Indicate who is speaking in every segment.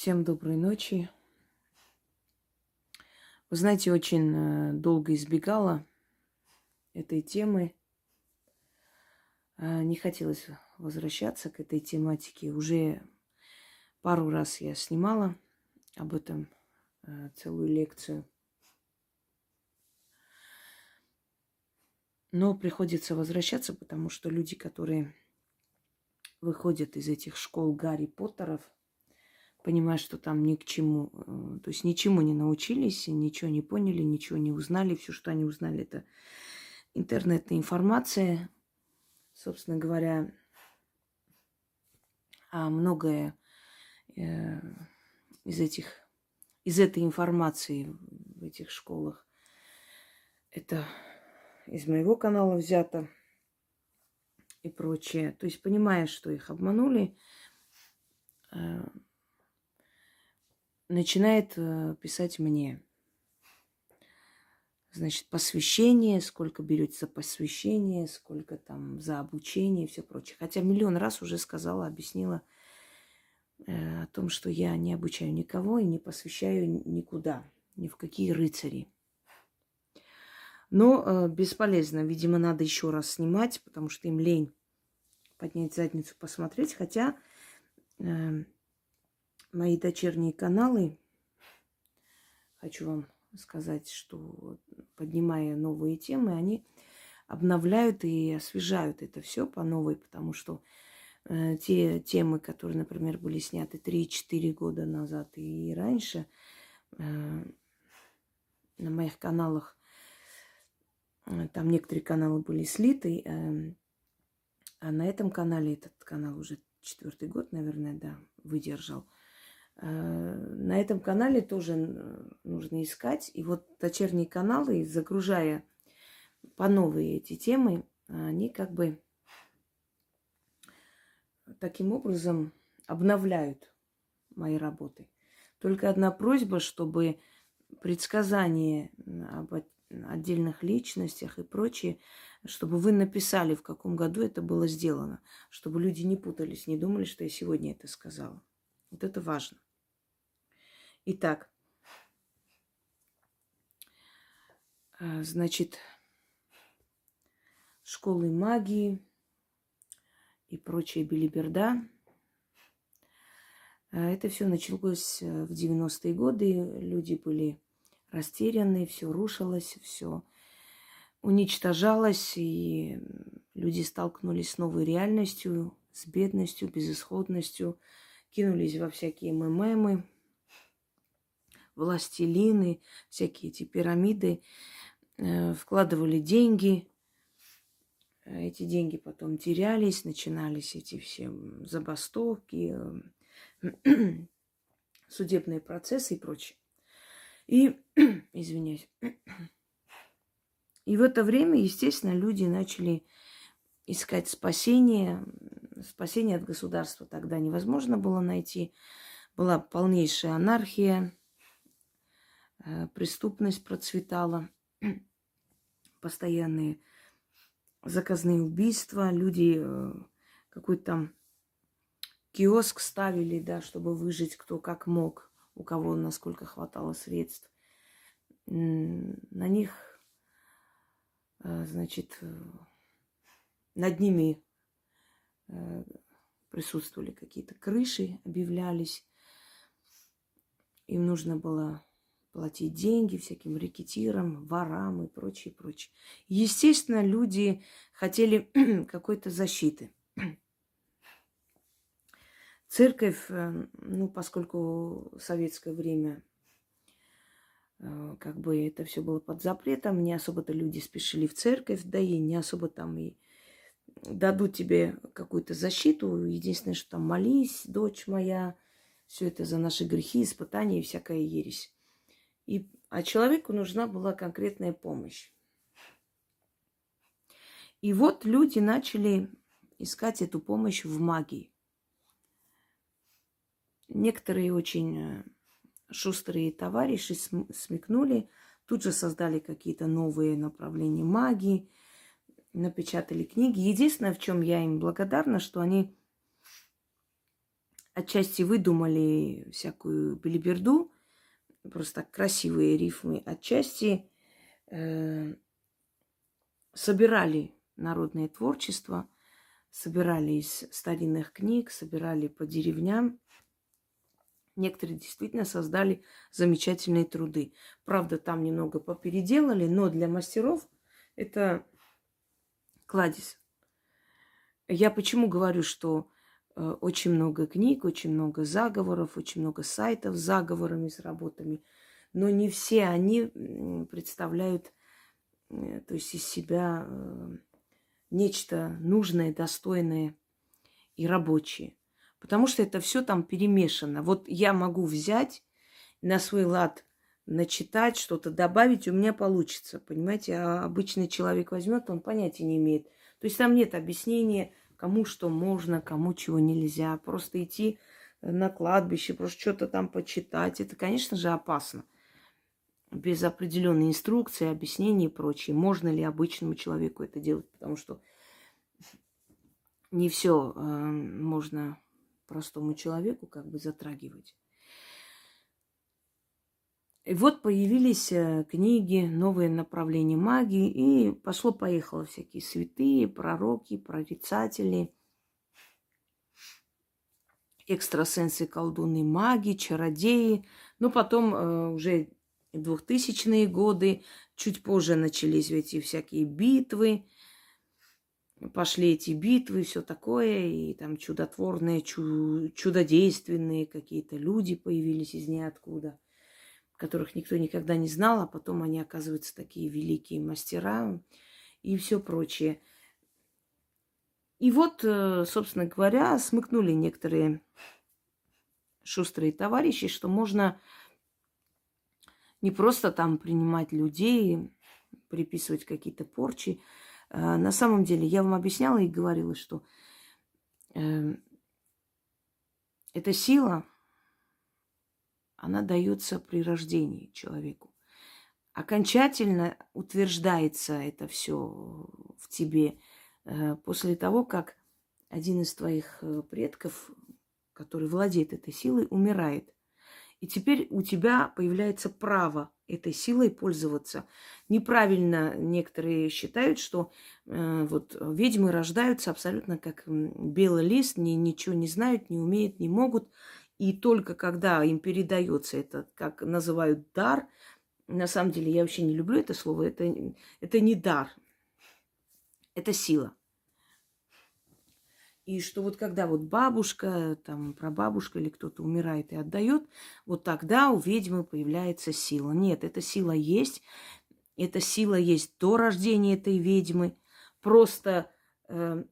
Speaker 1: Всем доброй ночи. Вы знаете, очень э, долго избегала этой темы. Э, не хотелось возвращаться к этой тематике. Уже пару раз я снимала об этом э, целую лекцию. Но приходится возвращаться, потому что люди, которые выходят из этих школ Гарри Поттеров – понимая, что там ни к чему, э, то есть ничему не научились, ничего не поняли, ничего не узнали. Все, что они узнали, это интернетная информация. Собственно говоря, а многое э, из этих, из этой информации в этих школах, это из моего канала взято и прочее. То есть, понимая, что их обманули, э, начинает э, писать мне. Значит, посвящение, сколько берете за посвящение, сколько там за обучение и все прочее. Хотя миллион раз уже сказала, объяснила э, о том, что я не обучаю никого и не посвящаю никуда, ни в какие рыцари. Но э, бесполезно. Видимо, надо еще раз снимать, потому что им лень поднять задницу, посмотреть. Хотя э, мои дочерние каналы, хочу вам сказать, что поднимая новые темы, они обновляют и освежают это все по новой, потому что э, те темы, которые, например, были сняты 3-4 года назад и раньше, э, на моих каналах, э, там некоторые каналы были слиты, э, а на этом канале, этот канал уже четвертый год, наверное, да, выдержал – на этом канале тоже нужно искать. И вот дочерние каналы, загружая по новой эти темы, они как бы таким образом обновляют мои работы. Только одна просьба, чтобы предсказания об отдельных личностях и прочее, чтобы вы написали, в каком году это было сделано, чтобы люди не путались, не думали, что я сегодня это сказала. Вот это важно. Итак, а, значит, школы магии и прочая билиберда. А, это все началось э, в 90-е годы. Люди были растеряны, все рушилось, все уничтожалось, и люди столкнулись с новой реальностью, с бедностью, безысходностью, кинулись во всякие мемы, властелины, всякие эти пирамиды, э, вкладывали деньги. Эти деньги потом терялись, начинались эти все забастовки, э, судебные процессы и прочее. И, извиняюсь, и в это время, естественно, люди начали искать спасение. Спасение от государства тогда невозможно было найти. Была полнейшая анархия. Э, преступность процветала, постоянные заказные убийства, люди э, какой-то там киоск ставили, да, чтобы выжить кто как мог, у кого насколько хватало средств. На них, э, значит, над ними присутствовали какие-то крыши, объявлялись. Им нужно было платить деньги всяким рекетирам, ворам и прочее, прочее. Естественно, люди хотели какой-то защиты. Церковь, э, ну, поскольку в советское время э, как бы это все было под запретом, не особо-то люди спешили в церковь, да и не особо там и дадут тебе какую-то защиту. Единственное, что там молись, дочь моя, все это за наши грехи, испытания и всякая ересь. И, а человеку нужна была конкретная помощь. И вот люди начали искать эту помощь в магии. Некоторые очень э, шустрые товарищи смекнули, тут же создали какие-то новые направления магии, напечатали книги. Единственное, в чем я им благодарна, что они отчасти выдумали всякую билиберду, просто красивые рифмы, отчасти э, собирали народное творчество, собирали из старинных книг, собирали по деревням. Некоторые действительно создали замечательные труды. Правда, там немного попеределали, но для мастеров это кладезь. Я почему говорю, что очень много книг, очень много заговоров, очень много сайтов с заговорами, с работами, но не все они представляют, э, то есть из себя э, нечто нужное, достойное и рабочее. Потому что это все там перемешано. Вот я могу взять на свой лад начитать, что-то добавить, у меня получится, понимаете? А обычный человек возьмет, он понятия не имеет. То есть там нет объяснения, кому что можно, кому чего нельзя. Просто идти на кладбище, просто что-то там почитать. Это, конечно же, опасно. Без определенной инструкции, объяснений и прочее. Можно ли обычному человеку это делать? Потому что не все э, можно простому человеку как бы затрагивать. И вот появились э, книги, новые направления магии, и пошло-поехало всякие святые, пророки, прорицатели, экстрасенсы, колдуны, маги, чародеи. Но потом э, уже 2000-е годы, чуть позже начались эти всякие битвы, пошли эти битвы, все такое, и там чудотворные, чу- чудодейственные какие-то люди появились из ниоткуда – которых никто никогда не знал, а потом они оказываются такие великие мастера и все прочее. И вот, э, собственно говоря, смыкнули некоторые шустрые товарищи, что можно не просто там принимать людей, приписывать какие-то порчи. Э, на самом деле, я вам объясняла и говорила, что э, эта сила – она дается при рождении человеку. Окончательно утверждается это все в тебе э, после того, как один из твоих э, предков, который владеет этой силой, умирает. И теперь у тебя появляется право этой силой пользоваться. Неправильно некоторые считают, что э, вот ведьмы рождаются абсолютно как белый лист, ни, ничего не знают, не умеют, не могут. И только когда им передается это, как называют дар, на самом деле я вообще не люблю это слово, это, это не дар, это сила. И что вот когда вот бабушка, там прабабушка или кто-то умирает и отдает, вот тогда у ведьмы появляется сила. Нет, эта сила есть, эта сила есть до рождения этой ведьмы. Просто э,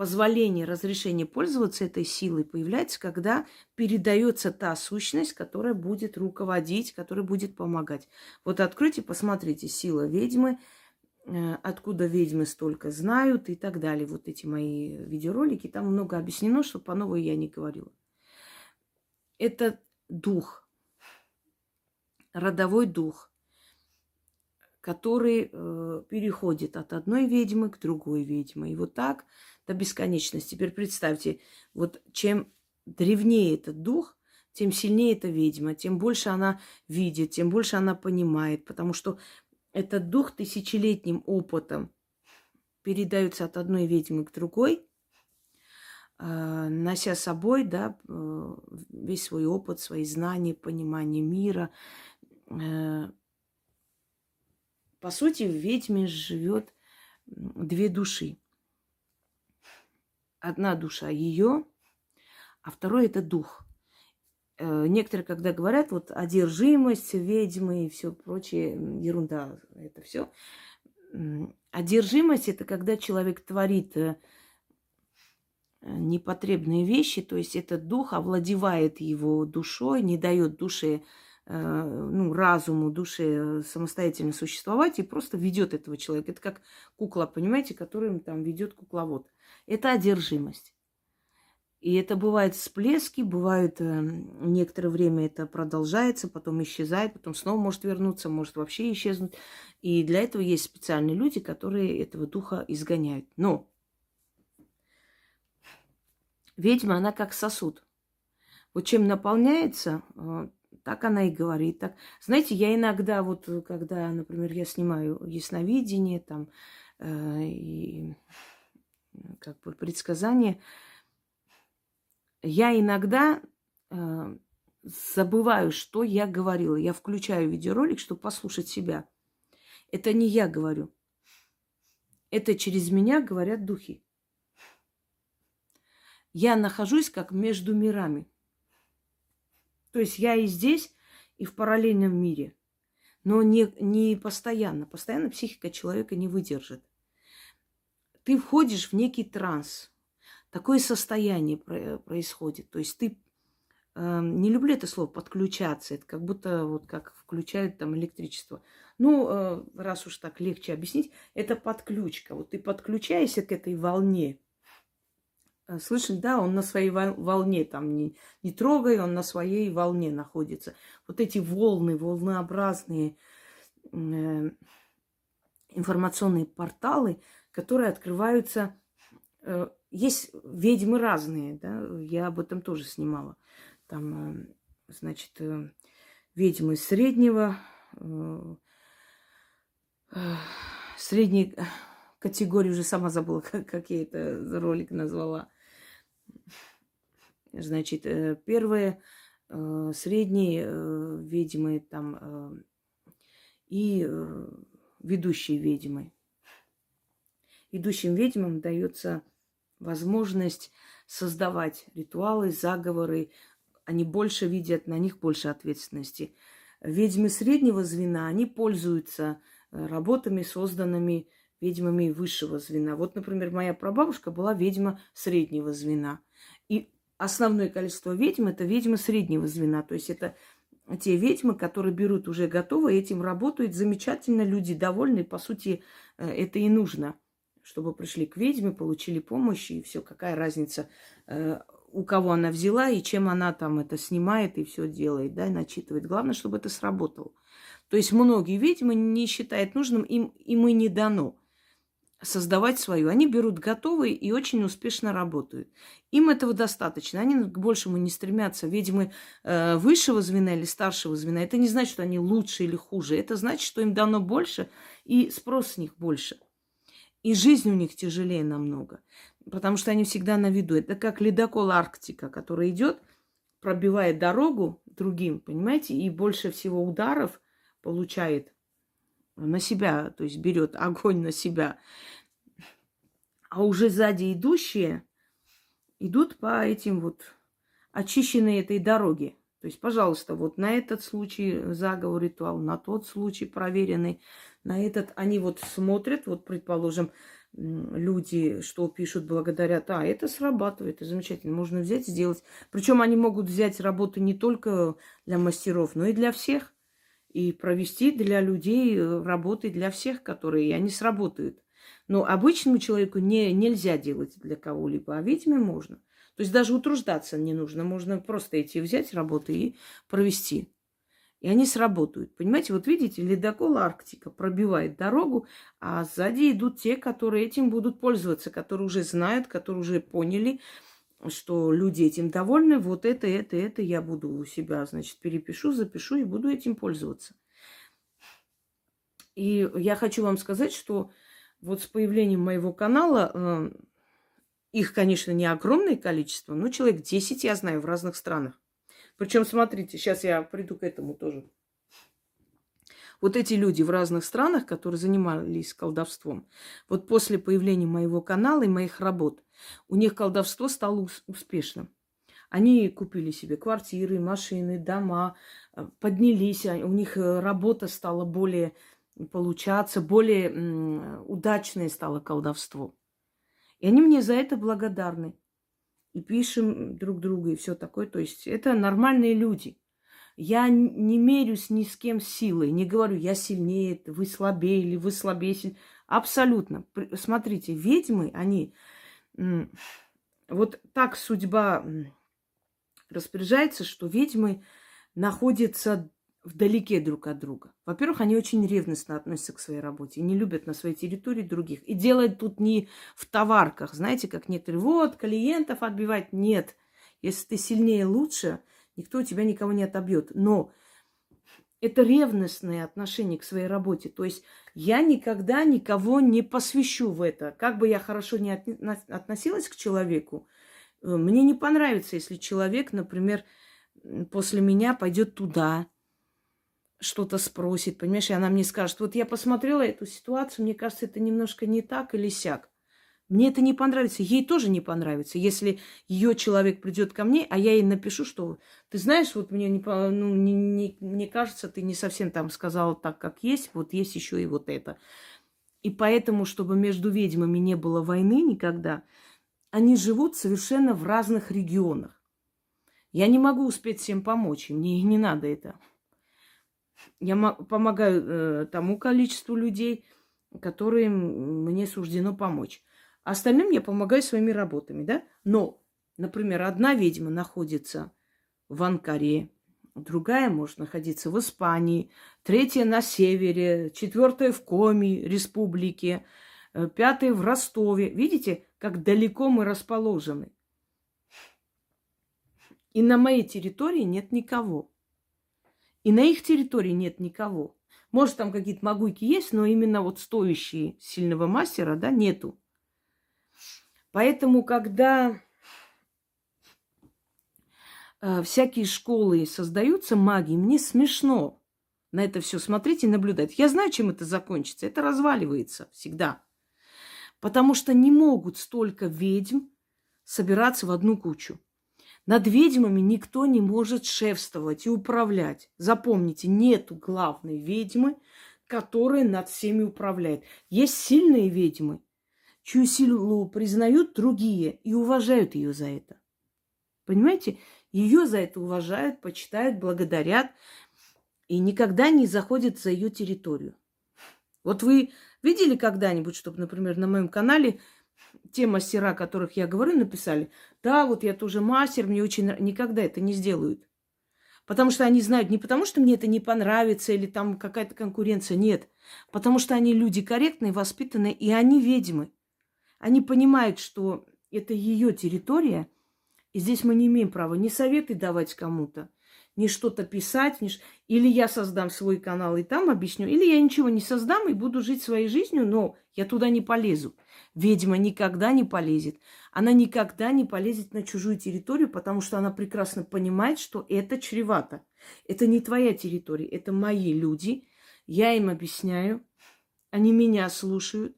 Speaker 1: позволение, разрешение пользоваться этой силой появляется, когда передается та сущность, которая будет руководить, которая будет помогать. Вот откройте, посмотрите, сила ведьмы, э, откуда ведьмы столько знают и так далее. Вот эти мои видеоролики, там много объяснено, что по новой я не говорила. Это дух, родовой дух, который э, переходит от одной ведьмы к другой ведьме. И вот так до бесконечности. Теперь представьте, вот чем древнее этот дух, тем сильнее эта ведьма, тем больше она видит, тем больше она понимает, потому что этот дух тысячелетним опытом передается от одной ведьмы к другой, а, нося с собой да, э, весь свой опыт, свои знания, понимание мира. Э, по сути, в ведьме живет две души одна душа ее, а второй это дух. Э, некоторые, когда говорят, вот одержимость ведьмы и все прочее, ерунда, это все. Одержимость это когда человек творит э, непотребные вещи, то есть этот дух овладевает его душой, не дает душе, э, ну, разуму, душе самостоятельно существовать и просто ведет этого человека. Это как кукла, понимаете, которым там ведет кукловод. Это одержимость. И это бывают всплески, бывают э, некоторое время это продолжается, потом исчезает, потом снова может вернуться, может вообще исчезнуть. И для этого есть специальные люди, которые этого духа изгоняют. Но ведьма, она как сосуд. Вот чем наполняется, э, так она и говорит. Так, знаете, я иногда вот, когда, например, я снимаю ясновидение, там, э, и как бы предсказания, я иногда э, забываю, что я говорила. Я включаю видеоролик, чтобы послушать себя. Это не я говорю. Это через меня говорят духи. Я нахожусь как между мирами. То есть я и здесь, и в параллельном мире. Но не, не постоянно. Постоянно психика человека не выдержит. Ты входишь в некий транс. Такое состояние происходит. То есть ты э, не люблю это слово подключаться. Это как будто вот как включают там электричество. Ну, э, раз уж так легче объяснить, это подключка. Вот ты подключаешься к этой волне. Э, слышали, да, он на своей волне, там не, не трогай, он на своей волне находится. Вот эти волны, волнообразные э, информационные порталы, которые открываются. Э, есть ведьмы разные, да, я об этом тоже снимала. Там, э, значит, э, ведьмы среднего, средней категории, уже сама забыла, как, как я это ролик назвала. Значит, первые средние ведьмы там и ведущие ведьмы. Ведущим ведьмам дается возможность создавать ритуалы, заговоры. Они больше видят, на них больше ответственности. Ведьмы среднего звена, они пользуются работами, созданными ведьмами высшего звена. Вот, например, моя прабабушка была ведьма среднего звена. И основное количество ведьм – это ведьмы среднего звена. То есть это те ведьмы, которые берут уже готово, этим работают замечательно, люди довольны. По сути, э, это и нужно, чтобы пришли к ведьме, получили помощь, и все, какая разница, э, у кого она взяла и чем она там это снимает и все делает, да, и начитывает. Главное, чтобы это сработало. То есть многие ведьмы не считают нужным, им, им и не дано создавать свою. Они берут готовые и очень успешно работают. Им этого достаточно. Они к большему не стремятся. Ведьмы э, высшего звена или старшего звена, это не значит, что они лучше или хуже. Это значит, что им дано больше и спрос с них больше. И жизнь у них тяжелее намного. Потому что они всегда на виду. Это как ледокол Арктика, который идет, пробивает дорогу другим, понимаете, и больше всего ударов получает на себя, то есть берет огонь на себя. А уже сзади идущие идут по этим вот очищенной этой дороге. То есть, пожалуйста, вот на этот случай заговор, ритуал, на тот случай проверенный, на этот они вот смотрят, вот, предположим, люди, что пишут, благодарят, а, это срабатывает, это замечательно, можно взять, сделать. Причем они могут взять работу не только для мастеров, но и для всех и провести для людей э, работы для всех, которые они сработают. Но обычному человеку не, нельзя делать для кого-либо, а ведьме можно. То есть даже утруждаться не нужно, можно просто эти взять работы и провести. И они сработают. Понимаете, вот видите, ледокол Арктика пробивает дорогу, а сзади идут те, которые этим будут пользоваться, которые уже знают, которые уже поняли, что люди этим довольны, вот это, это, это я буду у себя, значит, перепишу, запишу и буду этим пользоваться. И я хочу вам сказать, что вот с появлением моего канала, э, их, конечно, не огромное количество, но человек 10 я знаю в разных странах. Причем, смотрите, сейчас я приду к этому тоже. Вот эти люди в разных странах, которые занимались колдовством, вот после появления моего канала и моих работ, у них колдовство стало успешным. Они купили себе квартиры, машины, дома, э, поднялись, а у них э, работа стала более получаться, более удачное стало колдовство. И они мне за это благодарны. И пишем друг другу и все такое. То есть это нормальные люди. Я не мерюсь ни с кем силой, не говорю, я сильнее, вы слабее или вы слабее. Абсолютно. Смотрите, ведьмы, они... Вот так судьба распоряжается, что ведьмы находятся вдалеке друг от друга. Во-первых, они очень ревностно относятся к своей работе, не любят на своей территории других. И делают тут не в товарках, знаете, как некоторые, вот, клиентов отбивать. Нет, Если ты сильнее лучше, никто у тебя никого не отобьет. Но это ревностное отношение к своей работе. То есть я никогда никого не посвящу в это. Как бы я хорошо не относилась к человеку, э, мне не понравится, если человек, например, после меня пойдет туда, что-то спросит, понимаешь, и она мне скажет, вот я посмотрела эту ситуацию, мне кажется, это немножко не так или сяк. Мне это не понравится, ей тоже не понравится. Если ее человек придет ко мне, а я ей напишу, что ты знаешь, вот мне не, ну, не, не, мне кажется, ты не совсем там сказала так, как есть, вот есть еще и вот это. И поэтому, чтобы между ведьмами не было войны никогда, они живут совершенно в разных регионах. Я не могу успеть всем помочь, и мне не надо это. Я помогаю э, тому количеству людей, которым мне суждено помочь. Остальным я помогаю своими работами, да? Но, например, одна ведьма находится в Анкаре, другая может находиться в Испании, третья на севере, четвертая в Коми, республике, э, пятая в Ростове. Видите, как далеко мы расположены? И на моей территории нет никого. И на их территории нет никого. Может, там какие-то могуйки есть, но именно вот стоящие сильного мастера, да, нету. Поэтому, когда э, всякие школы создаются магии, мне смешно на это все смотреть и наблюдать. Я знаю, чем это закончится. Это разваливается всегда. Потому что не могут столько ведьм собираться в одну кучу. Над ведьмами никто не может шефствовать и управлять. Запомните, нету главной ведьмы, которая над всеми управляет. Есть сильные ведьмы, чью силу признают другие и уважают ее за это. Понимаете? Ее за это уважают, почитают, благодарят и никогда не заходят за ее территорию. Вот вы видели когда-нибудь, чтобы, например, на моем канале те мастера, о которых я говорю, написали, да, вот я тоже мастер, мне очень никогда это не сделают. Потому что они знают не потому, что мне это не понравится или там какая-то конкуренция, нет. Потому что они люди корректные, воспитанные, и они ведьмы. Они понимают, что это ее территория, и здесь мы не имеем права ни советы давать кому-то, ни что-то писать, ни... или я создам свой канал и там объясню, или я ничего не создам и буду жить своей жизнью, но я туда не полезу. Ведьма никогда не полезет. Она никогда не полезет на чужую территорию, потому что она прекрасно понимает, что это чревато. Это не твоя территория, это мои люди. Я им объясняю, они меня слушают.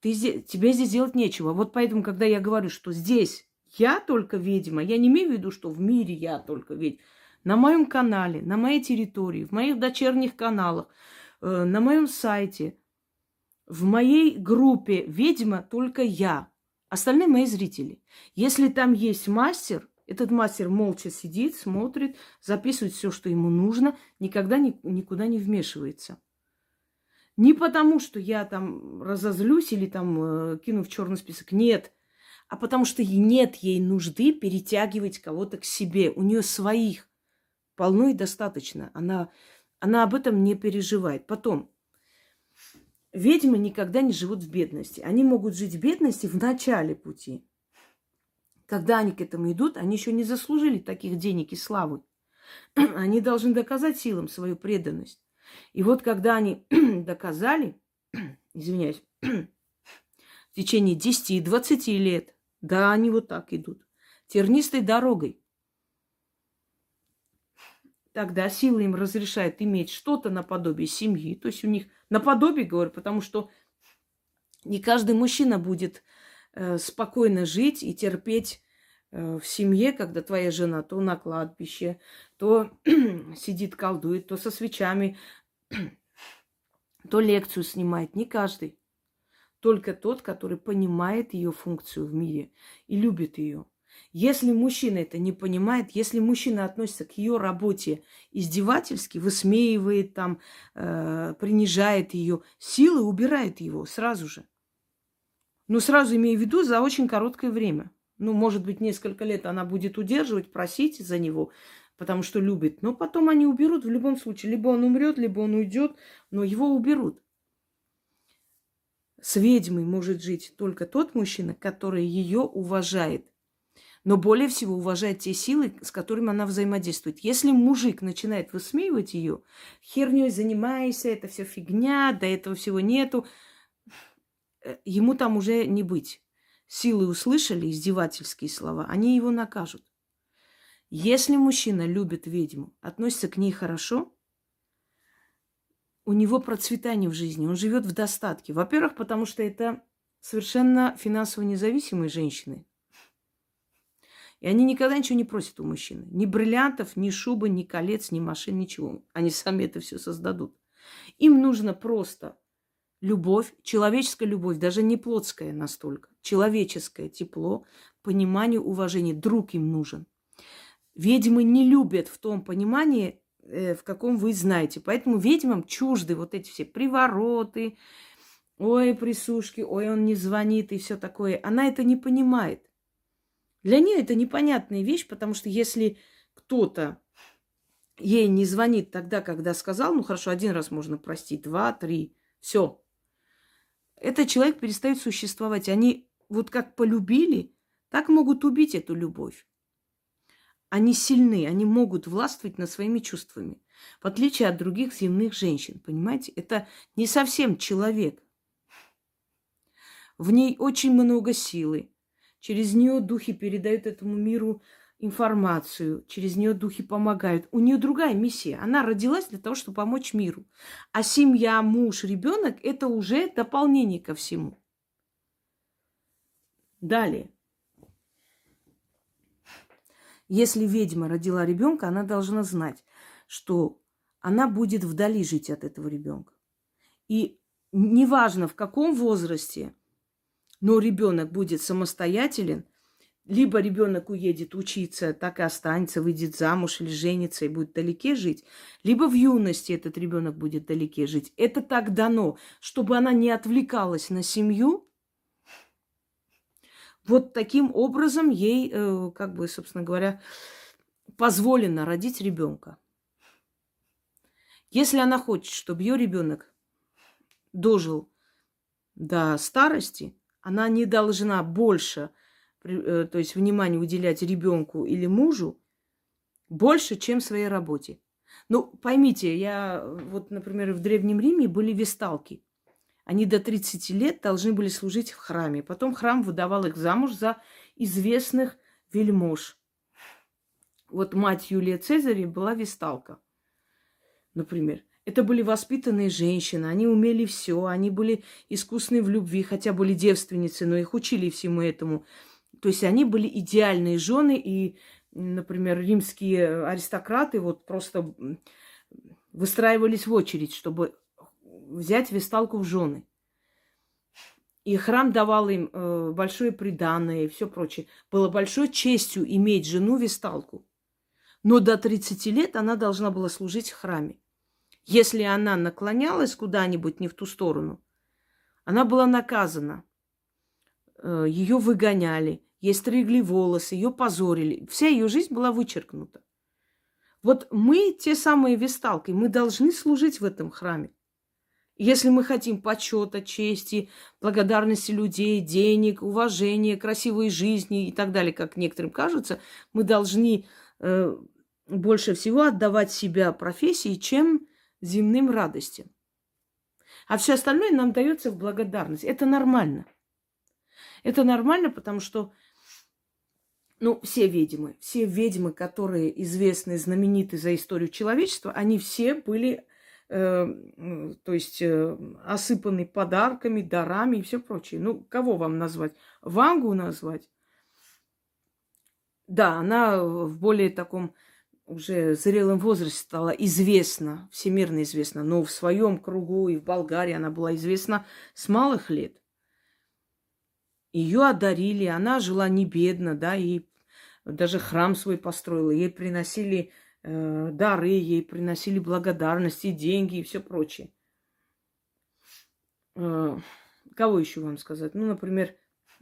Speaker 1: Ты тебе здесь делать нечего. Вот поэтому, когда я говорю, что здесь я только ведьма, я не имею в виду, что в мире я только ведьма. На моем канале, на моей территории, в моих дочерних каналах, э, на моем сайте, в моей группе ведьма только я. Остальные мои зрители. Если там есть мастер, этот мастер молча сидит, смотрит, записывает все, что ему нужно, никогда ни, никуда не вмешивается. Не потому, что я там разозлюсь или там э, кину в черный список. Нет. А потому что нет ей нужды перетягивать кого-то к себе. У нее своих полно и достаточно. Она, она об этом не переживает. Потом, ведьмы никогда не живут в бедности. Они могут жить в бедности в начале пути. Когда они к этому идут, они еще не заслужили таких денег и славы. Они должны доказать силам свою преданность. И вот когда они доказали, извиняюсь, в течение 10 и 20 лет, да, они вот так идут, тернистой дорогой, тогда сила им разрешает иметь что-то наподобие семьи. То есть у них наподобие, говорю, потому что не каждый мужчина будет э, спокойно жить и терпеть э, в семье, когда твоя жена то на кладбище, то сидит, колдует, то со свечами то лекцию снимает. Не каждый. Только тот, который понимает ее функцию в мире и любит ее. Если мужчина это не понимает, если мужчина относится к ее работе издевательски, высмеивает там, э, принижает ее, силы убирает его сразу же. Но сразу имею в виду за очень короткое время. Ну, может быть, несколько лет она будет удерживать, просить за него, потому что любит. Но потом они уберут в любом случае. Либо он умрет, либо он уйдет, но его уберут. С ведьмой может жить только тот мужчина, который ее уважает. но более всего уважает те силы, с которыми она взаимодействует. Если мужик начинает высмеивать ее, херней занимайся, это все фигня, да этого всего нету, э, ему там уже не быть. Силы услышали издевательские слова, они его накажут. Если мужчина любит ведьму, относится к ней хорошо, у него процветание в жизни, он живет в достатке. Во-первых, потому что это совершенно финансово независимые женщины. И они никогда ничего не просят у мужчины. Ни бриллиантов, ни шубы, ни колец, ни машин, ничего. Они сами это все создадут. Им нужно просто любовь, человеческая любовь, даже не плотская настолько, человеческое тепло, понимание, уважение. Друг им нужен. Ведьмы не любят в том понимании, э, в каком вы знаете. Поэтому ведьмам чужды вот эти все привороты, ой, присушки, ой, он не звонит и все такое. Она это не понимает. Для нее это непонятная вещь, потому что если кто-то ей не звонит тогда, когда сказал, ну хорошо, один раз можно простить, два, три, все. Этот человек перестает существовать. Они вот как полюбили, так могут убить эту любовь. Они сильны, они могут властвовать над своими чувствами. В отличие от других земных женщин, понимаете? Это не совсем человек. В ней очень много силы, Через нее духи передают этому миру информацию, через нее духи помогают. У нее другая миссия. Она родилась для того, чтобы помочь миру. А семья, муж, ребенок – это уже дополнение ко всему. Далее. Если ведьма родила ребенка, она должна знать, что она будет вдали жить от этого ребенка. И неважно в каком возрасте, но ребенок будет самостоятелен, либо ребенок уедет учиться, так и останется, выйдет замуж или женится и будет далеке жить, либо в юности этот ребенок будет далеке жить. Это так дано, чтобы она не отвлекалась на семью. Вот таким образом ей, э, как бы, собственно говоря, позволено родить ребенка. Если она хочет, чтобы ее ребенок дожил до старости, она не должна больше, э, то есть внимание уделять ребенку или мужу больше, чем своей работе. Ну, поймите, я вот, например, в Древнем Риме были весталки. Они до 30 лет должны были служить в храме. Потом храм выдавал их замуж за известных вельмож. Вот мать Юлия Цезаря была весталка, например. Это были воспитанные женщины, они умели все, они были искусны в любви, хотя были девственницы, но их учили всему этому. То есть они были идеальные жены, и, например, римские аристократы вот просто выстраивались в очередь, чтобы взять весталку в жены. И храм давал им э, большое приданное и все прочее. Было большой честью иметь жену весталку. Но до 30 лет она должна была служить в храме. Если она наклонялась куда-нибудь не в ту сторону, она была наказана. Э, ее выгоняли, ей стригли волосы, ее позорили. Вся ее жизнь была вычеркнута. Вот мы те самые весталки, мы должны служить в этом храме. Если мы хотим почета, чести, благодарности людей, денег, уважения, красивой жизни и так далее, как некоторым кажется, мы должны э, больше всего отдавать себя профессии, чем земным радостям. А все остальное нам дается в благодарность. Это нормально. Это нормально, потому что ну, все ведьмы, все ведьмы, которые известны, знамениты за историю человечества, они все были, то есть, э, осыпаны подарками, дарами и все прочее. Ну, кого вам назвать? Вангу назвать? Да, она в более таком уже зрелом возрасте стала известна, всемирно известна, но в своем кругу и в Болгарии она была известна с малых лет. Ее одарили, она жила не бедно, да, и даже храм свой построила, ей приносили э, дары, ей приносили благодарности, деньги и все прочее. Э, кого еще вам сказать? Ну, например,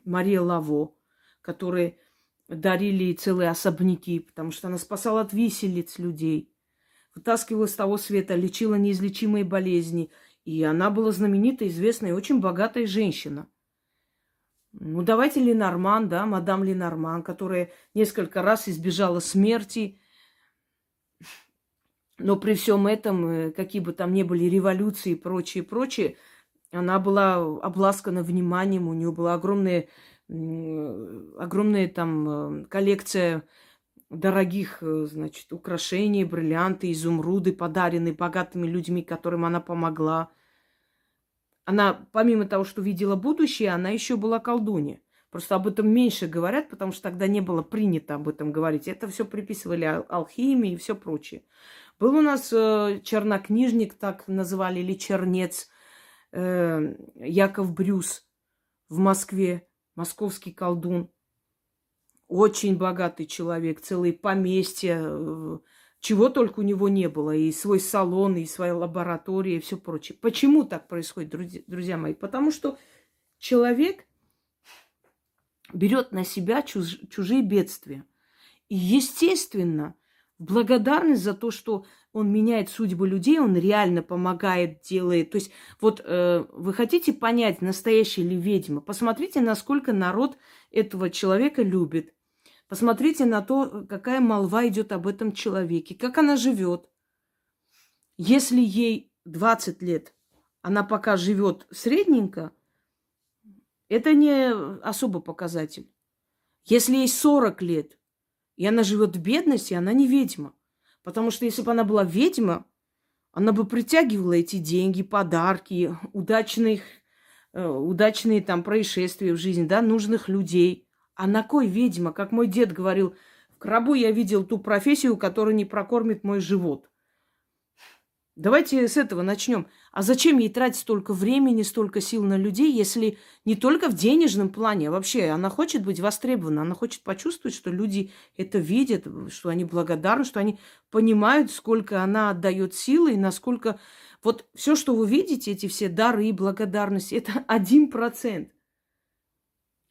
Speaker 1: Мария Лаво, которая дарили целые особняки, потому что она спасала от виселиц людей, вытаскивала с того света, лечила неизлечимые болезни. И она была знаменитая, известная очень богатая женщина. Ну, давайте Ленорман, да, мадам Ленорман, которая несколько раз избежала смерти. Но при всем этом, э, какие бы там ни были революции и прочее, прочее, она была обласкана вниманием, у нее была огромная, огромная там э, коллекция дорогих, э, значит, украшений, бриллианты, изумруды, подаренные богатыми людьми, которым она помогла. Она, помимо того, что видела будущее, она еще была колдунья. Просто об этом меньше говорят, потому что тогда не было принято об этом говорить. Это все приписывали ал- алхимии и все прочее. Был у нас э, чернокнижник, так называли, или чернец, э, Яков Брюс в Москве, московский колдун. Очень богатый человек, целые поместья, э, чего только у него не было. И свой салон, и своя лаборатория, и все прочее. Почему так происходит, друзья, друзья мои? Потому что человек берет на себя чуж, чужие бедствия. И, естественно, благодарность за то, что он меняет судьбу людей, он реально помогает, делает. То есть вот э, вы хотите понять, настоящая ли ведьма, посмотрите, насколько народ этого человека любит. Посмотрите на то, какая молва идет об этом человеке, как она живет. Если ей 20 лет, она пока живет средненько, это не особо показатель. Если ей 40 лет, и она живет в бедности, она не ведьма. Потому что если бы она была ведьма, она бы притягивала эти деньги, подарки, удачных, э, удачные там происшествия в жизни, да, нужных людей – а на кой ведьма? Как мой дед говорил, в гробу я видел ту профессию, которая не прокормит мой живот. Давайте с этого начнем. А зачем ей тратить столько времени, столько сил на людей, если не только в денежном плане, а вообще она хочет быть востребована, она хочет почувствовать, что люди это видят, что они благодарны, что они понимают, сколько она отдает силы и насколько... Вот все, что вы видите, эти все дары и благодарности, это один процент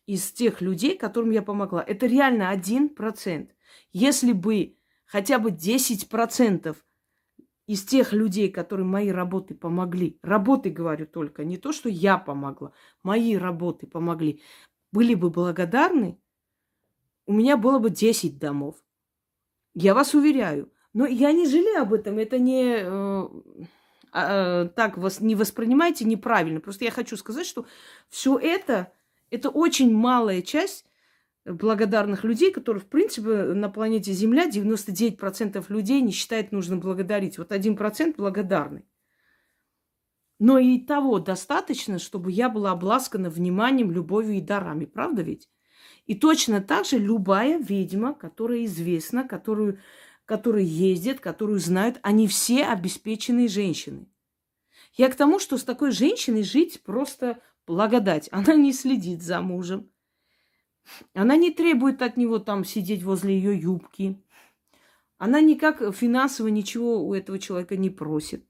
Speaker 1: из тех людей, которым я помогла. Это реально один процент. Если бы хотя бы 10% из тех людей, которым мои работы помогли, работы говорю только, не то, что я помогла, мои работы помогли, были бы благодарны, у меня было бы 10 домов. Я вас уверяю. Но я не жалею об этом. Это не э, э, так вас не воспринимайте неправильно. Просто я хочу сказать, что все это это очень малая часть благодарных людей, которые, в принципе, на планете Земля 99% людей не считает нужно благодарить. Вот 1% благодарный. Но и того достаточно, чтобы я была обласкана вниманием, любовью и дарами. Правда ведь? И точно так же любая ведьма, которая известна, которую, которая ездит, которую знают, они все обеспеченные женщины. Я к тому, что с такой женщиной жить просто благодать. Она не следит за мужем. Она не требует от него там сидеть возле ее юбки. Она никак финансово ничего у этого человека не просит.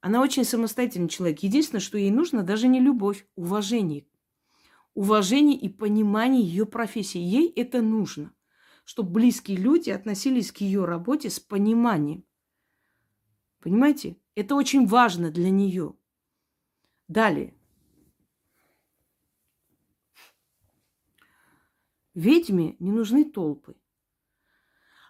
Speaker 1: Она очень самостоятельный человек. Единственное, что ей нужно, даже не любовь, уважение. Уважение и понимание ее профессии. Ей это нужно. Чтобы близкие люди относились к ее работе с пониманием. Понимаете? Это очень важно для нее. Далее. Ведьме не нужны толпы.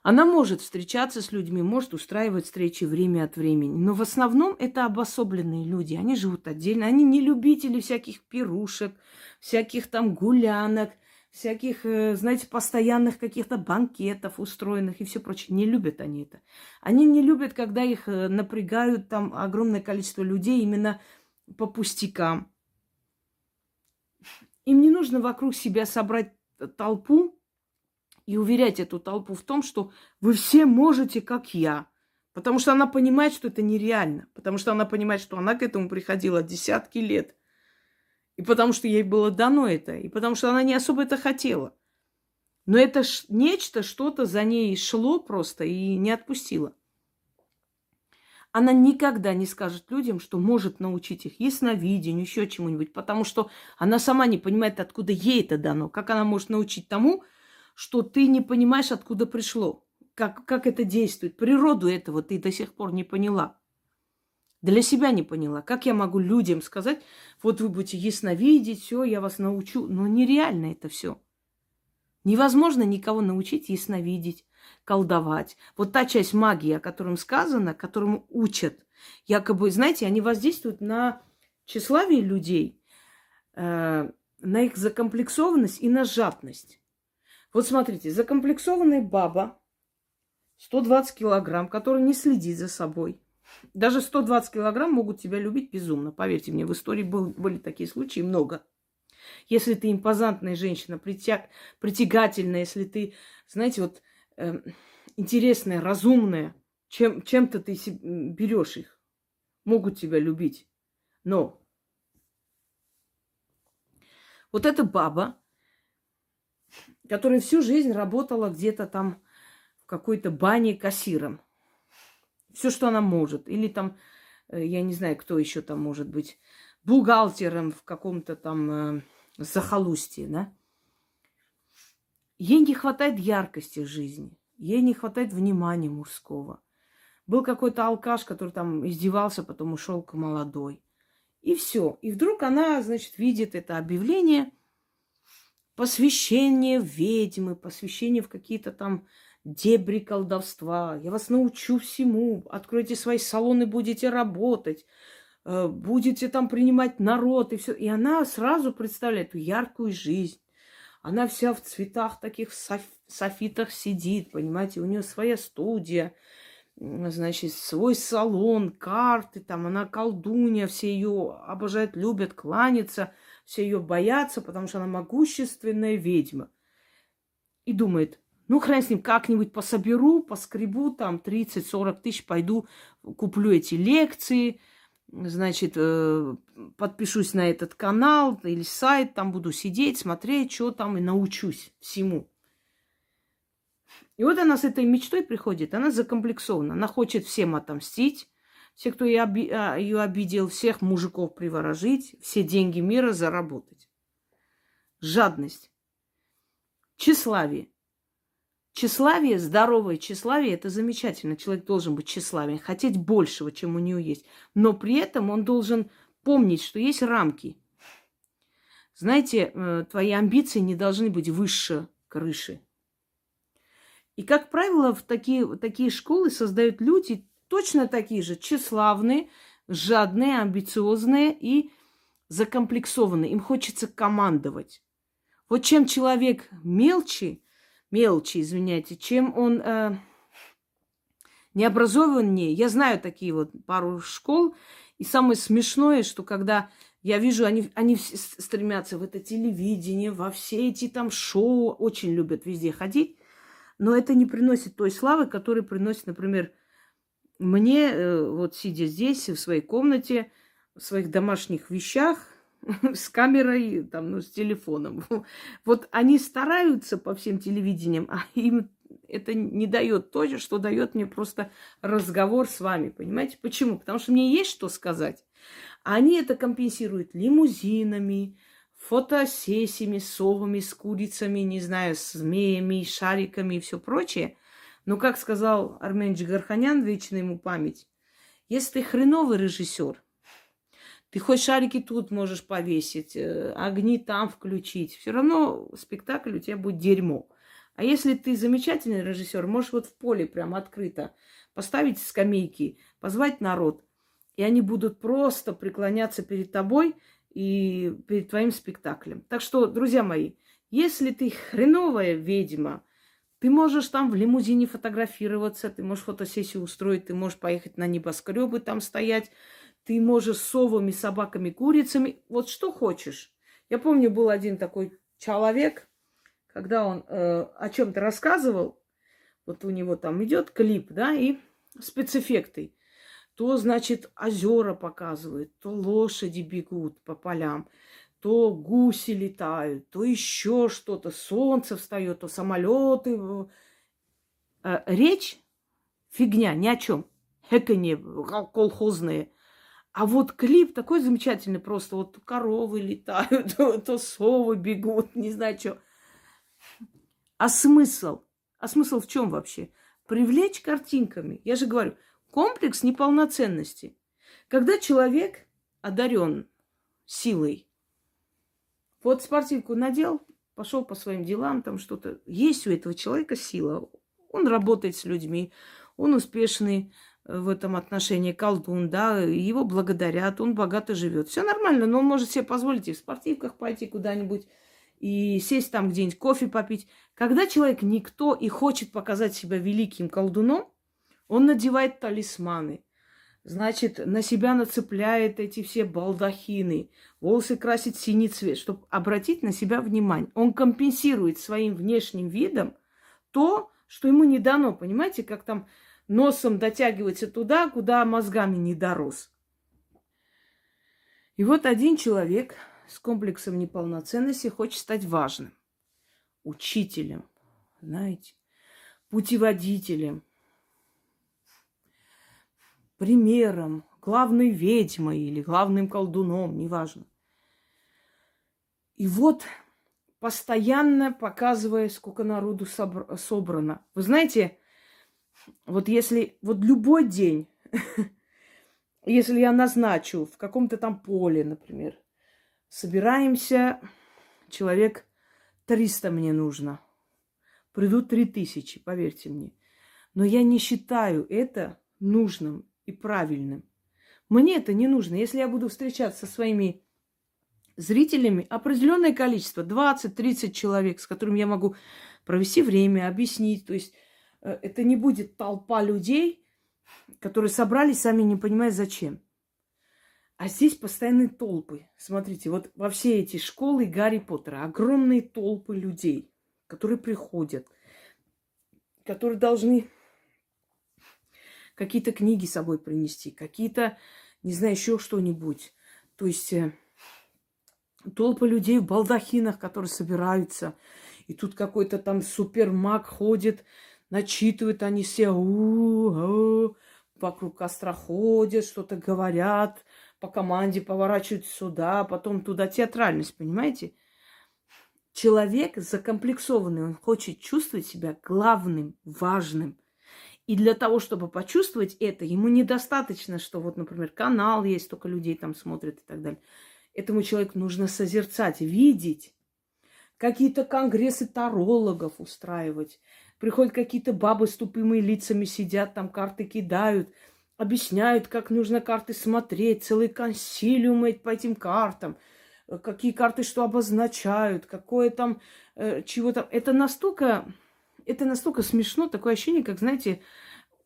Speaker 1: Она может встречаться с людьми, может устраивать встречи время от времени, но в основном это обособленные люди. Они живут отдельно, они не любители всяких пирушек, всяких там гулянок, всяких, э, знаете, постоянных каких-то банкетов устроенных и все прочее. Не любят они это. Они не любят, когда их э, напрягают там огромное количество людей именно по пустякам. Им не нужно вокруг себя собрать толпу и уверять эту толпу в том, что вы все можете, как я. Потому что она понимает, что это нереально. Потому что она понимает, что она к этому приходила десятки лет. И потому что ей было дано это. И потому что она не особо это хотела. Но это нечто, что-то за ней шло просто и не отпустило. Она никогда не скажет людям, что может научить их ясновидению, еще чему-нибудь, потому что она сама не понимает, откуда ей это дано. Как она может научить тому, что ты не понимаешь, откуда пришло, как, как это действует. Природу этого ты до сих пор не поняла. Для себя не поняла. Как я могу людям сказать, вот вы будете ясновидеть, все, я вас научу. Но нереально это все. Невозможно никого научить ясновидеть, колдовать. Вот та часть магии, о котором сказано, которому учат, якобы, знаете, они воздействуют на тщеславие людей, э, на их закомплексованность и на жадность. Вот смотрите, закомплексованная баба, 120 килограмм, которая не следит за собой. Даже 120 килограмм могут тебя любить безумно. Поверьте мне, в истории был, были такие случаи много. Если ты импозантная женщина, притяг, притягательная, если ты, знаете, вот э, интересная, разумная, чем, чем-то ты берешь их, могут тебя любить. Но вот эта баба, которая всю жизнь работала где-то там в какой-то бане кассиром. Все, что она может. Или там, э, я не знаю, кто еще там может быть, бухгалтером в каком-то там э, захолустье, да? Ей не хватает яркости жизни. Ей не хватает внимания мужского. Был какой-то алкаш, который там издевался, потом ушел к молодой. И все. И вдруг она, значит, видит это объявление посвящение ведьмы, посвящение в какие-то там дебри колдовства. Я вас научу всему. Откройте свои салоны, будете работать. Э, будете там принимать народ и все. И она сразу представляет эту яркую жизнь. Она вся в цветах таких, софитах сидит, понимаете, у нее своя студия, значит, свой салон, карты, там она колдунья, все ее обожают, любят, кланяться, все ее боятся, потому что она могущественная ведьма. И думает, ну, хрен с ним, как-нибудь пособеру, поскребу, там, 30-40 тысяч, пойду, куплю эти лекции, значит, э, подпишусь на этот канал или сайт, там буду сидеть, смотреть, что там, и научусь всему. И вот она с этой мечтой приходит, она закомплексована, она хочет всем отомстить, все, кто ее, а, обидел, всех мужиков приворожить, все деньги мира заработать. Жадность, тщеславие. Тщеславие, здоровое тщеславие, это замечательно. Человек должен быть тщеславен, хотеть большего, чем у него есть. Но при этом он должен помнить, что есть рамки. Знаете, э, твои амбиции не должны быть выше крыши. И, как правило, в такие, такие школы создают люди точно такие же, тщеславные, жадные, амбициозные и закомплексованные. Им хочется командовать. Вот чем человек мелче, мелочи, извиняйте, чем он э, необразованнее. Я знаю такие вот пару школ, и самое смешное, что когда я вижу, они, они стремятся в это телевидение, во все эти там шоу, очень любят везде ходить, но это не приносит той славы, которая приносит, например, мне, э, вот сидя здесь, в своей комнате, в своих домашних вещах, с камерой, там, ну, с телефоном. Вот они стараются по всем телевидениям, а им это не дает то, же, что дает мне просто разговор с вами, понимаете? Почему? Потому что мне есть что сказать. Они это компенсируют лимузинами, фотосессиями, совами, с курицами, не знаю, с змеями, шариками и все прочее. Но, как сказал Армен Джигарханян, вечная ему память, если ты хреновый режиссер, ты хоть шарики тут можешь повесить, э, огни там включить. Все равно спектакль у тебя будет дерьмо. А если ты замечательный режиссер, можешь вот в поле прям открыто поставить скамейки, позвать народ, и они будут просто преклоняться перед тобой и перед твоим спектаклем. Так что, друзья мои, если ты хреновая ведьма, ты можешь там в лимузине фотографироваться, ты можешь фотосессию устроить, ты можешь поехать на небоскребы там стоять, ты можешь совами, собаками, курицами, вот что хочешь. Я помню, был один такой человек, когда он э, о чем-то рассказывал, вот у него там идет клип, да, и спецэффекты. То, значит, озера показывают, то лошади бегут по полям, то гуси летают, то еще что-то, солнце встает, то самолеты. Э, речь фигня, ни о чем. Хэканье колхозные. А вот клип такой замечательный, просто вот коровы летают, то, то совы бегут, не знаю что. А смысл? А смысл в чем вообще? Привлечь картинками. Я же говорю, комплекс неполноценности. Когда человек одарен силой, вот спортивку надел, пошел по своим делам, там что-то. Есть у этого человека сила. Он работает с людьми, он успешный в этом отношении, колдун, да, его благодарят, он богато живет. Все нормально, но он может себе позволить и в спортивках пойти куда-нибудь, и сесть там где-нибудь, кофе попить. Когда человек никто и хочет показать себя великим колдуном, он надевает талисманы, значит, на себя нацепляет эти все балдахины, волосы красит синий цвет, чтобы обратить на себя внимание. Он компенсирует своим внешним видом то, что ему не дано. Понимаете, как там носом дотягивается туда, куда мозгами не дорос. И вот один человек с комплексом неполноценности хочет стать важным. Учителем, знаете, путеводителем – примером, главной ведьмой или главным колдуном, неважно. И вот постоянно показывая, сколько народу собрано. Вы знаете, вот если вот любой день, если я назначу в каком-то там поле, например, собираемся, человек 300 мне нужно, придут 3000, поверьте мне. Но я не считаю это нужным и правильным. Мне это не нужно. Если я буду встречаться со своими зрителями, определенное количество, 20-30 человек, с которыми я могу провести время, объяснить. То есть это не будет толпа людей, которые собрались, сами не понимая зачем. А здесь постоянные толпы. Смотрите, вот во все эти школы Гарри Поттера огромные толпы людей, которые приходят, которые должны какие-то книги с собой принести, какие-то, не знаю, еще что-нибудь. То есть э, толпа людей в балдахинах, которые собираются. И тут какой-то там супермаг ходит, начитывают они все, у-у-у, вокруг костра ходят, что-то говорят, по команде поворачивают сюда, потом туда. Театральность, понимаете? Человек закомплексованный, он хочет чувствовать себя главным, важным. И для того, чтобы почувствовать это, ему недостаточно, что вот, например, канал есть, столько людей там смотрят и так далее. Этому человеку нужно созерцать, видеть, какие-то конгрессы тарологов устраивать. Приходят какие-то бабы с тупыми лицами, сидят там, карты кидают, объясняют, как нужно карты смотреть, целые консилиумы по этим картам, какие карты что обозначают, какое там, э, чего там. Это настолько это настолько смешно, такое ощущение, как, знаете,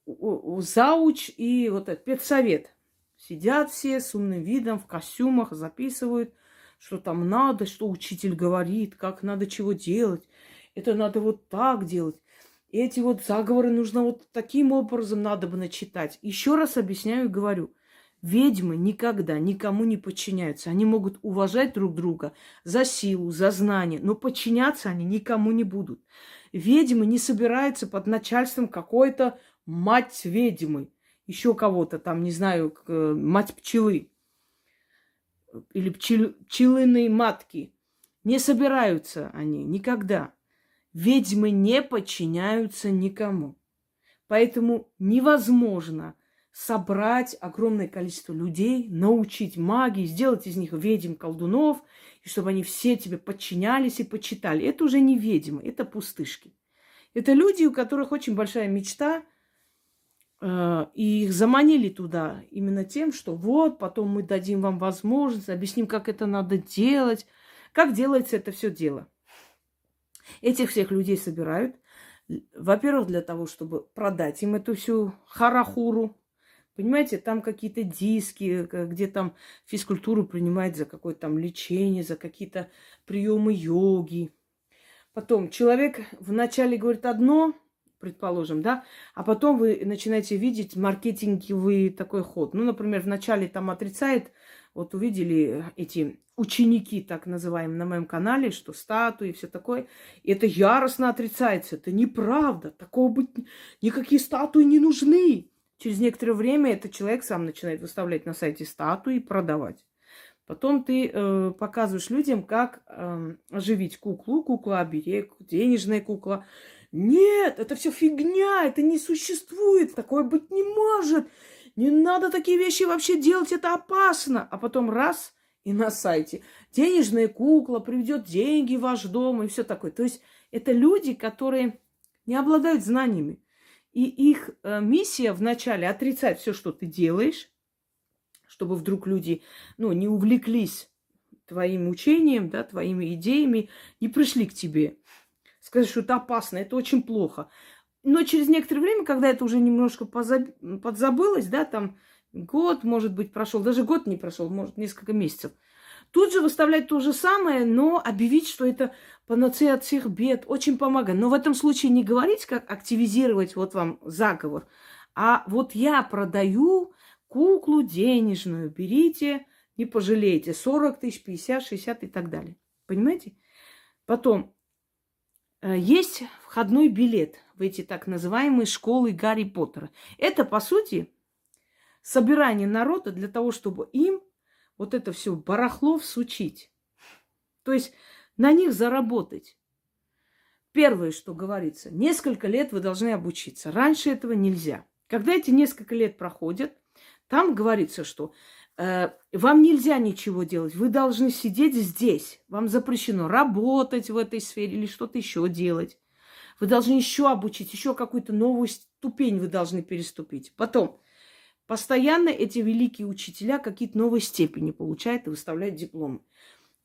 Speaker 1: зауч и вот этот педсовет. Сидят все с умным видом, в костюмах, записывают, что там надо, что учитель говорит, как надо чего делать. Это надо вот так делать. Эти вот заговоры нужно вот таким образом надо бы начитать. Еще раз объясняю и говорю. Ведьмы никогда никому не подчиняются. Они могут уважать друг друга за силу, за знание, но подчиняться они никому не будут ведьмы не собираются под начальством какой-то мать ведьмы, еще кого-то там, не знаю, э, мать пчелы или пчел, пчелиные матки. Не собираются они никогда. Ведьмы не подчиняются никому. Поэтому невозможно собрать огромное количество людей, научить магии, сделать из них ведьм, колдунов – и чтобы они все тебе подчинялись и почитали. Это уже не ведьмы, это пустышки. Это люди, у которых очень большая мечта, э, и их заманили туда именно тем, что вот, потом мы дадим вам возможность, объясним, как это надо делать, как делается это все дело. Этих всех людей собирают, во-первых, для того, чтобы продать им эту всю харахуру, Понимаете, там какие-то диски, где там физкультуру принимает за какое-то там лечение, за какие-то приемы йоги. Потом человек вначале говорит одно, предположим, да, а потом вы начинаете видеть маркетинговый такой ход. Ну, например, вначале там отрицает, вот увидели эти ученики, так называемые, на моем канале, что статуи и все такое. И это яростно отрицается. Это неправда. Такого быть... Никакие статуи не нужны. Через некоторое время этот человек сам начинает выставлять на сайте статуи и продавать. Потом ты э, показываешь людям, как э, оживить куклу, кукла оберег, денежная кукла. Нет, это все фигня, это не существует, такое быть не может. Не надо такие вещи вообще делать, это опасно. А потом раз и на сайте денежная кукла приведет деньги в ваш дом и все такое. То есть это люди, которые не обладают знаниями. И их э, миссия вначале отрицать все, что ты делаешь, чтобы вдруг люди ну, не увлеклись твоим учением, да, твоими идеями и пришли к тебе. Сказать, что это опасно, это очень плохо. Но через некоторое время, когда это уже немножко позаб... подзабылось, да, там год, может быть, прошел, даже год не прошел, может, несколько месяцев, тут же выставлять то же самое, но объявить, что это панацея от всех бед, очень помогает. Но в этом случае не говорить, как активизировать вот вам заговор, а вот я продаю куклу денежную, берите, не пожалеете, 40 тысяч, 50, 60 и так далее. Понимаете? Потом, есть входной билет в эти так называемые школы Гарри Поттера. Это, по сути, собирание народа для того, чтобы им вот это все барахло всучить. То есть на них заработать. Первое, что говорится, несколько лет вы должны обучиться. Раньше этого нельзя. Когда эти несколько лет проходят, там говорится, что э, вам нельзя ничего делать, вы должны сидеть здесь. Вам запрещено работать в этой сфере или что-то еще делать. Вы должны еще обучить, еще какую-то новую ступень вы должны переступить. Потом, постоянно эти великие учителя какие-то новые степени получают и выставляют дипломы.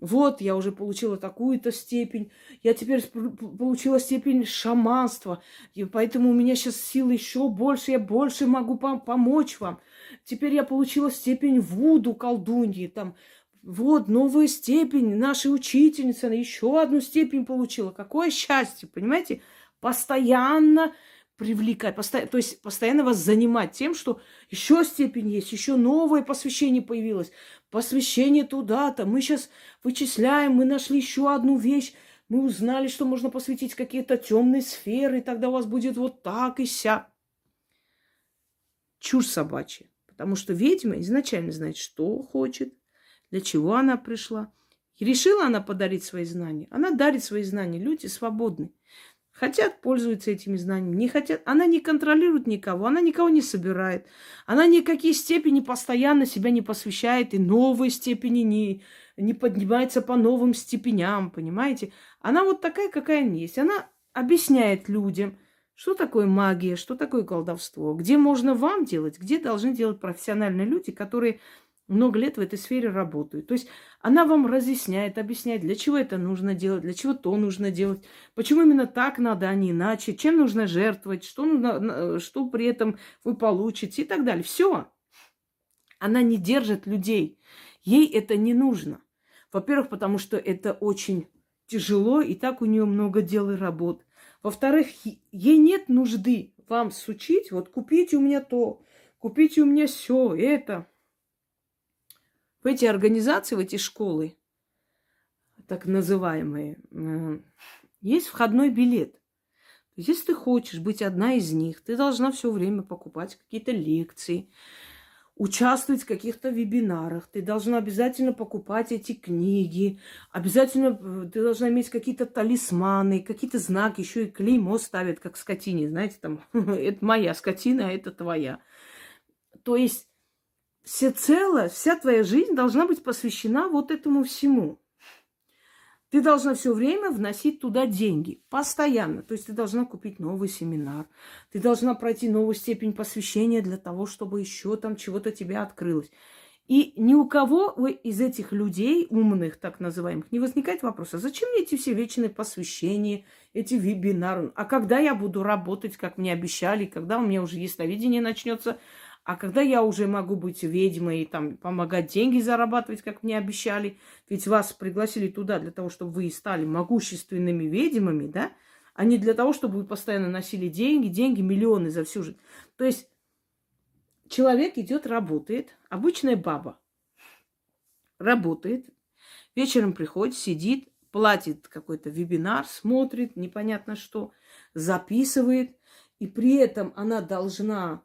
Speaker 1: Вот, я уже получила такую-то степень, я теперь получила степень шаманства, и поэтому у меня сейчас силы еще больше, я больше могу пом- помочь вам. Теперь я получила степень Вуду колдуньи, там, вот, новая степень нашей учительницы, она еще одну степень получила. Какое счастье, понимаете? Постоянно привлекать, постоянно, то есть постоянно вас занимать тем, что еще степень есть, еще новое посвящение появилось, посвящение туда-то, мы сейчас вычисляем, мы нашли еще одну вещь, мы узнали, что можно посвятить какие-то темные сферы, и тогда у вас будет вот так и ся. Чушь собачья. Потому что ведьма изначально знает, что хочет, для чего она пришла. И решила она подарить свои знания. Она дарит свои знания. Люди свободны. Хотят, пользуются этими знаниями. Не хотят. Она не контролирует никого. Она никого не собирает. Она никакие степени постоянно себя не посвящает. И новые степени не, не поднимается по новым степеням. Понимаете? Она вот такая, какая она есть. Она объясняет людям, что такое магия, что такое колдовство, где можно вам делать, где должны делать профессиональные люди, которые много лет в этой сфере работают. То есть она вам разъясняет, объясняет, для чего это нужно делать, для чего то нужно делать, почему именно так надо, а не иначе, чем нужно жертвовать, что, нужно, что при этом вы получите и так далее. Все. Она не держит людей. Ей это не нужно. Во-первых, потому что это очень тяжело, и так у нее много дел и работ. Во-вторых, ей нет нужды вам сучить, вот купите у меня то, купите у меня все, это в эти организации, в эти школы, так называемые, есть входной билет. Если ты хочешь быть одна из них, ты должна все время покупать какие-то лекции, участвовать в каких-то вебинарах, ты должна обязательно покупать эти книги, обязательно э, ты должна иметь какие-то талисманы, какие-то знаки, еще и клеймо ставят, как скотине, знаете, там, это моя скотина, а это твоя. То есть всецело, вся твоя жизнь должна быть посвящена вот этому всему. Ты должна все время вносить туда деньги, постоянно. То есть ты должна купить новый семинар, ты должна пройти новую степень посвящения для того, чтобы еще там чего-то тебе открылось. И ни у кого из этих людей, умных так называемых, не возникает вопроса, зачем мне эти все вечные посвящения, эти вебинары? А когда я буду работать, как мне обещали, когда у меня уже ясновидение начнется, а когда я уже могу быть ведьмой и там помогать деньги зарабатывать, как мне обещали, ведь вас пригласили туда для того, чтобы вы стали могущественными ведьмами, да, а не для того, чтобы вы постоянно носили деньги, деньги, миллионы за всю жизнь. То есть человек идет, работает, обычная баба. Работает, вечером приходит, сидит, платит какой-то вебинар, смотрит, непонятно что, записывает, и при этом она должна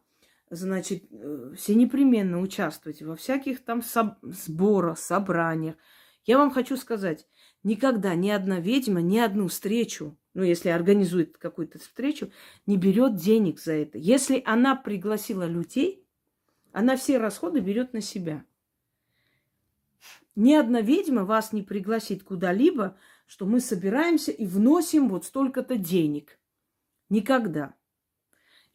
Speaker 1: значит, э, все непременно участвовать во всяких там соб- сборах, собраниях. Я вам хочу сказать, никогда ни одна ведьма ни одну встречу, ну, если организует какую-то встречу, не берет денег за это. Если она пригласила людей, Она все расходы берет на себя. Ни одна ведьма вас не пригласит куда-либо, что мы собираемся и вносим вот столько-то денег. Никогда.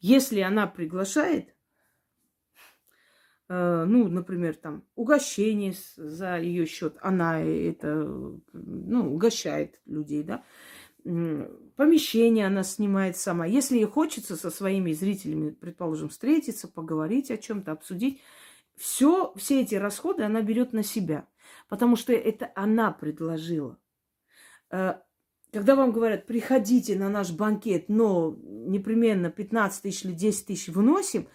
Speaker 1: Если она приглашает, ну, например, там, угощение за ее счет, она это, ну, угощает людей, да, помещение она снимает сама. Если ей хочется со своими зрителями, предположим, встретиться, поговорить о чем-то, обсудить, все, все эти расходы она берет на себя, потому что это она предложила. Э, когда вам говорят, приходите на наш банкет, но непременно 15 тысяч или 10 тысяч выносим,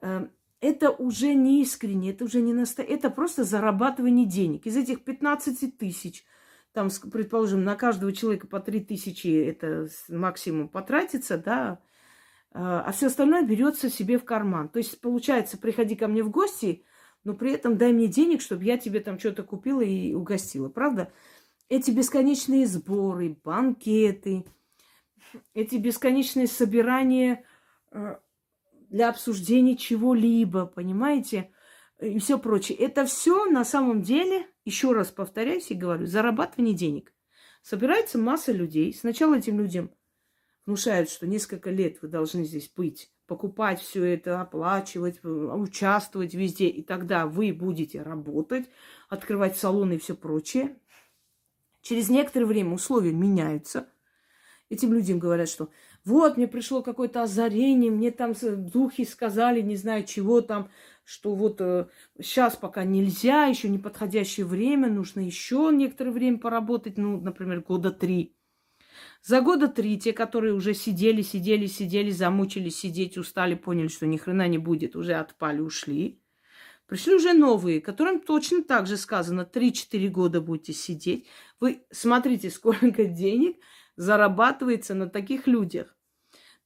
Speaker 1: э, это уже не искренне, это уже не настоящее, это просто зарабатывание денег. Из этих 15 тысяч – там, предположим, на каждого человека по три тысячи это максимум потратится, да, а, а все остальное берется себе в карман. То есть, получается, приходи ко мне в гости, но при этом дай мне денег, чтобы я тебе там что-то купила и угостила, правда? Эти бесконечные сборы, банкеты, эти бесконечные собирания э, для обсуждения чего-либо, понимаете? И все прочее. Это все на самом деле еще раз повторяюсь и говорю, зарабатывание денег. Собирается масса людей. Сначала этим людям внушают, что несколько лет вы должны здесь быть, покупать все это, оплачивать, участвовать везде. И тогда вы будете работать, открывать салоны и все прочее. Через некоторое время условия меняются. Этим людям говорят, что вот, мне пришло какое-то озарение, мне там духи сказали, не знаю чего там, что вот э, сейчас пока нельзя, еще не подходящее время, нужно еще некоторое время поработать, ну, например, года три. За года три те, которые уже сидели, сидели, сидели, замучились сидеть, устали, поняли, что ни хрена не будет, уже отпали, ушли. Пришли уже новые, которым точно так же сказано, 3-4 года будете сидеть. Вы смотрите, сколько денег зарабатывается на таких людях.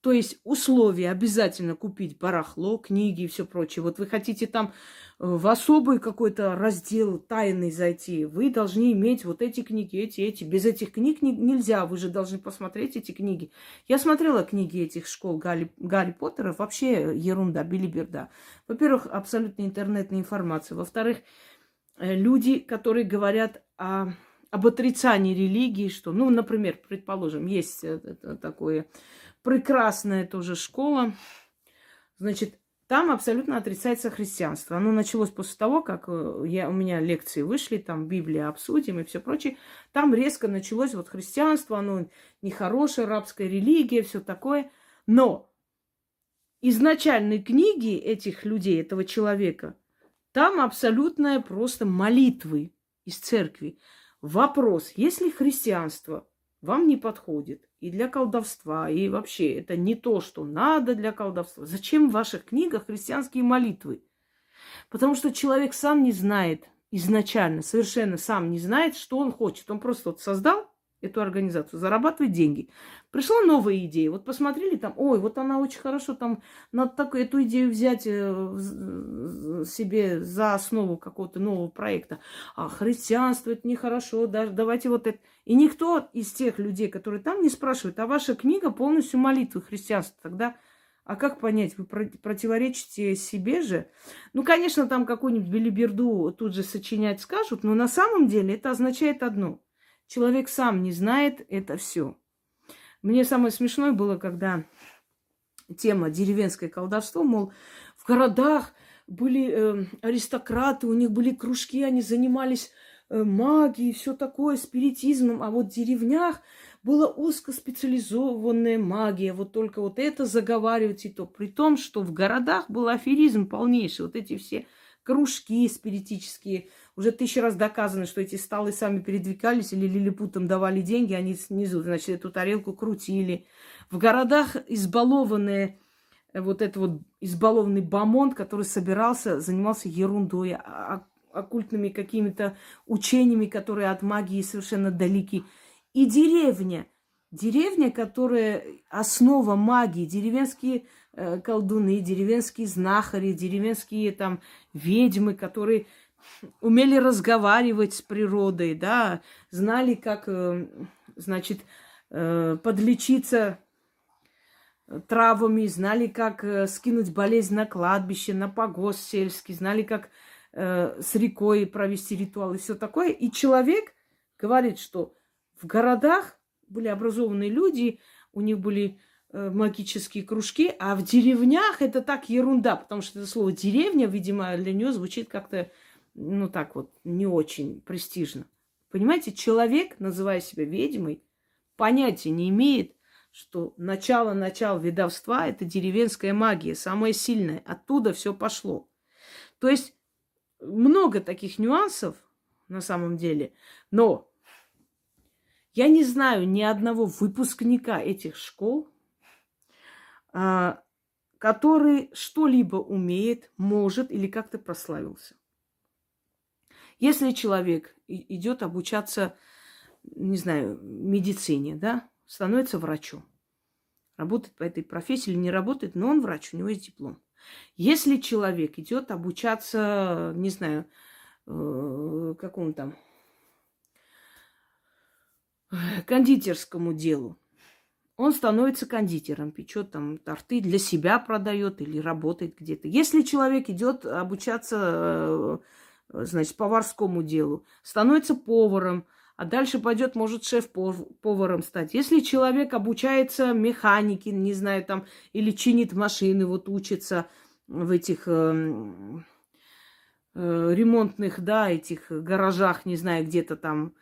Speaker 1: То есть условия обязательно купить барахло, книги и все прочее. Вот вы хотите там э, в особый какой-то раздел тайный зайти, вы должны иметь вот эти книги, эти, эти. Без этих книг не, нельзя, вы же должны посмотреть эти книги. Я смотрела книги этих школ Гарри, Гарри Поттера, вообще ерунда, билиберда. Во-первых, абсолютно интернетная информация. Во-вторых, э, люди, которые говорят о, об отрицании религии, что, ну, например, предположим, есть э, такое прекрасная тоже школа. Значит, там абсолютно отрицается христианство. Оно началось после того, как э, я, у меня лекции вышли, там Библия обсудим и все прочее. Там резко началось вот христианство, оно нехорошее, рабская религия, все такое. Но изначальные книги этих людей, этого человека, там абсолютная просто молитвы из церкви. Вопрос, если христианство вам не подходит, и для колдовства, и вообще это не то, что надо для колдовства. Зачем в ваших книгах христианские молитвы? Потому что человек сам не знает изначально, совершенно сам не знает, что он хочет. Он просто вот создал эту организацию, зарабатывать деньги. Пришла новая идея. Вот посмотрели там, ой, вот она очень хорошо, там надо так, эту идею взять э, себе за основу какого-то нового проекта. А христианство это нехорошо, даже давайте вот это. И никто из тех людей, которые там, не спрашивает, а ваша книга полностью молитвы христианства. Тогда а как понять, вы противоречите себе же? Ну, конечно, там какую-нибудь билиберду тут же сочинять скажут, но на самом деле это означает одно. Человек сам не знает это все. Мне самое смешное было, когда тема деревенское колдовство, мол, в городах были э, аристократы, у них были кружки, они занимались э, магией, все такое, спиритизмом, а вот в деревнях была узкоспециализованная магия, вот только вот это заговаривать и то, при том, что в городах был аферизм полнейший, вот эти все кружки спиритические, уже тысячу раз доказано, что эти столы сами передвигались или лилипутам давали деньги, они снизу, значит, эту тарелку крутили. В городах избалованные, э, вот этот вот избалованный бомонд, который собирался, занимался ерундой, а, а, оккультными какими-то учениями, которые от магии совершенно далеки. И деревня, деревня, которая основа магии, деревенские э, колдуны, деревенские знахари, деревенские там ведьмы, которые умели разговаривать с природой, да, знали, как, э, значит, э, подлечиться травами, знали, как э, скинуть болезнь на кладбище, на погост сельский, знали, как с рекой провести ритуал и все такое. И человек говорит, что в городах были образованные люди, у них были магические кружки, а в деревнях это так ерунда, потому что это слово деревня, видимо, для нее звучит как-то, ну так вот, не очень престижно. Понимаете, человек, называя себя ведьмой, понятия не имеет, что начало-начало ведовства – это деревенская магия, самая сильная. Оттуда все пошло. То есть много таких нюансов на самом деле, но я не знаю ни одного выпускника этих школ, а, который что-либо умеет, может или как-то прославился. Если человек идет обучаться, не знаю, медицине, да, становится врачом, работает по этой профессии или не работает, но он врач, у него есть диплом. Если человек идет обучаться, не знаю, э, какому там кондитерскому делу. Он становится кондитером, печет там торты, для себя продает или работает где-то. Если человек идет обучаться, э, значит, поварскому делу, становится поваром, а дальше пойдет, может, шеф-поваром стать. Если человек обучается механике, не знаю, там, или чинит машины, вот учится в этих э, э, ремонтных, да, этих гаражах, не знаю, где-то там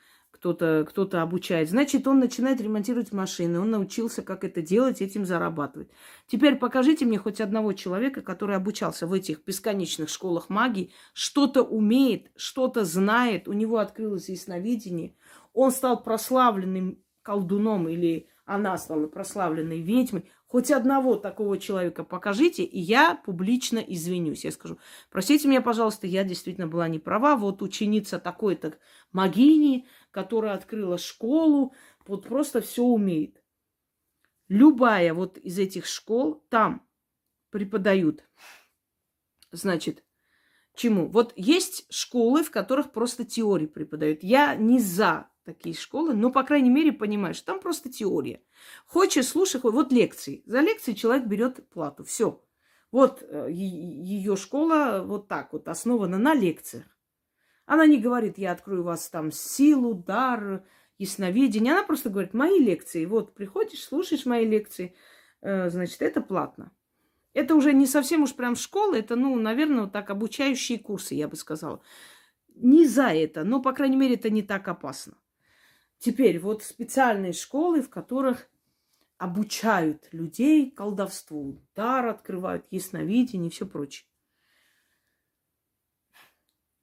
Speaker 1: кто-то кто обучает. Значит, он начинает ремонтировать машины. Он научился, как это делать, этим зарабатывать. Теперь покажите мне хоть одного человека, который обучался в этих бесконечных школах магии, что-то умеет, что-то знает, у него открылось ясновидение, он стал прославленным колдуном или она стала прославленной ведьмой. Хоть одного такого человека покажите, и я публично извинюсь. Я скажу, простите меня, пожалуйста, я действительно была не права. Вот ученица такой-то магини, которая открыла школу, вот просто все умеет. Любая вот из этих школ там преподают. Значит, чему? Вот есть школы, в которых просто теории преподают. Я не за такие школы, но, по крайней мере, понимаешь, там просто теория. Хочешь, слушай, вот лекции. За лекции человек берет плату. Все. Вот э, ее школа вот так вот основана на лекциях. Она не говорит, я открою вас там силу, дар, ясновидение. Она просто говорит, мои лекции. Вот приходишь, слушаешь мои лекции, э, значит, это платно. Это уже не совсем уж прям школа, это, ну, наверное, вот так обучающие курсы, я бы сказала. Не за это, но, по крайней мере, это не так опасно. Теперь вот специальные школы, в которых обучают людей колдовству, дар открывают, ясновидение и все прочее.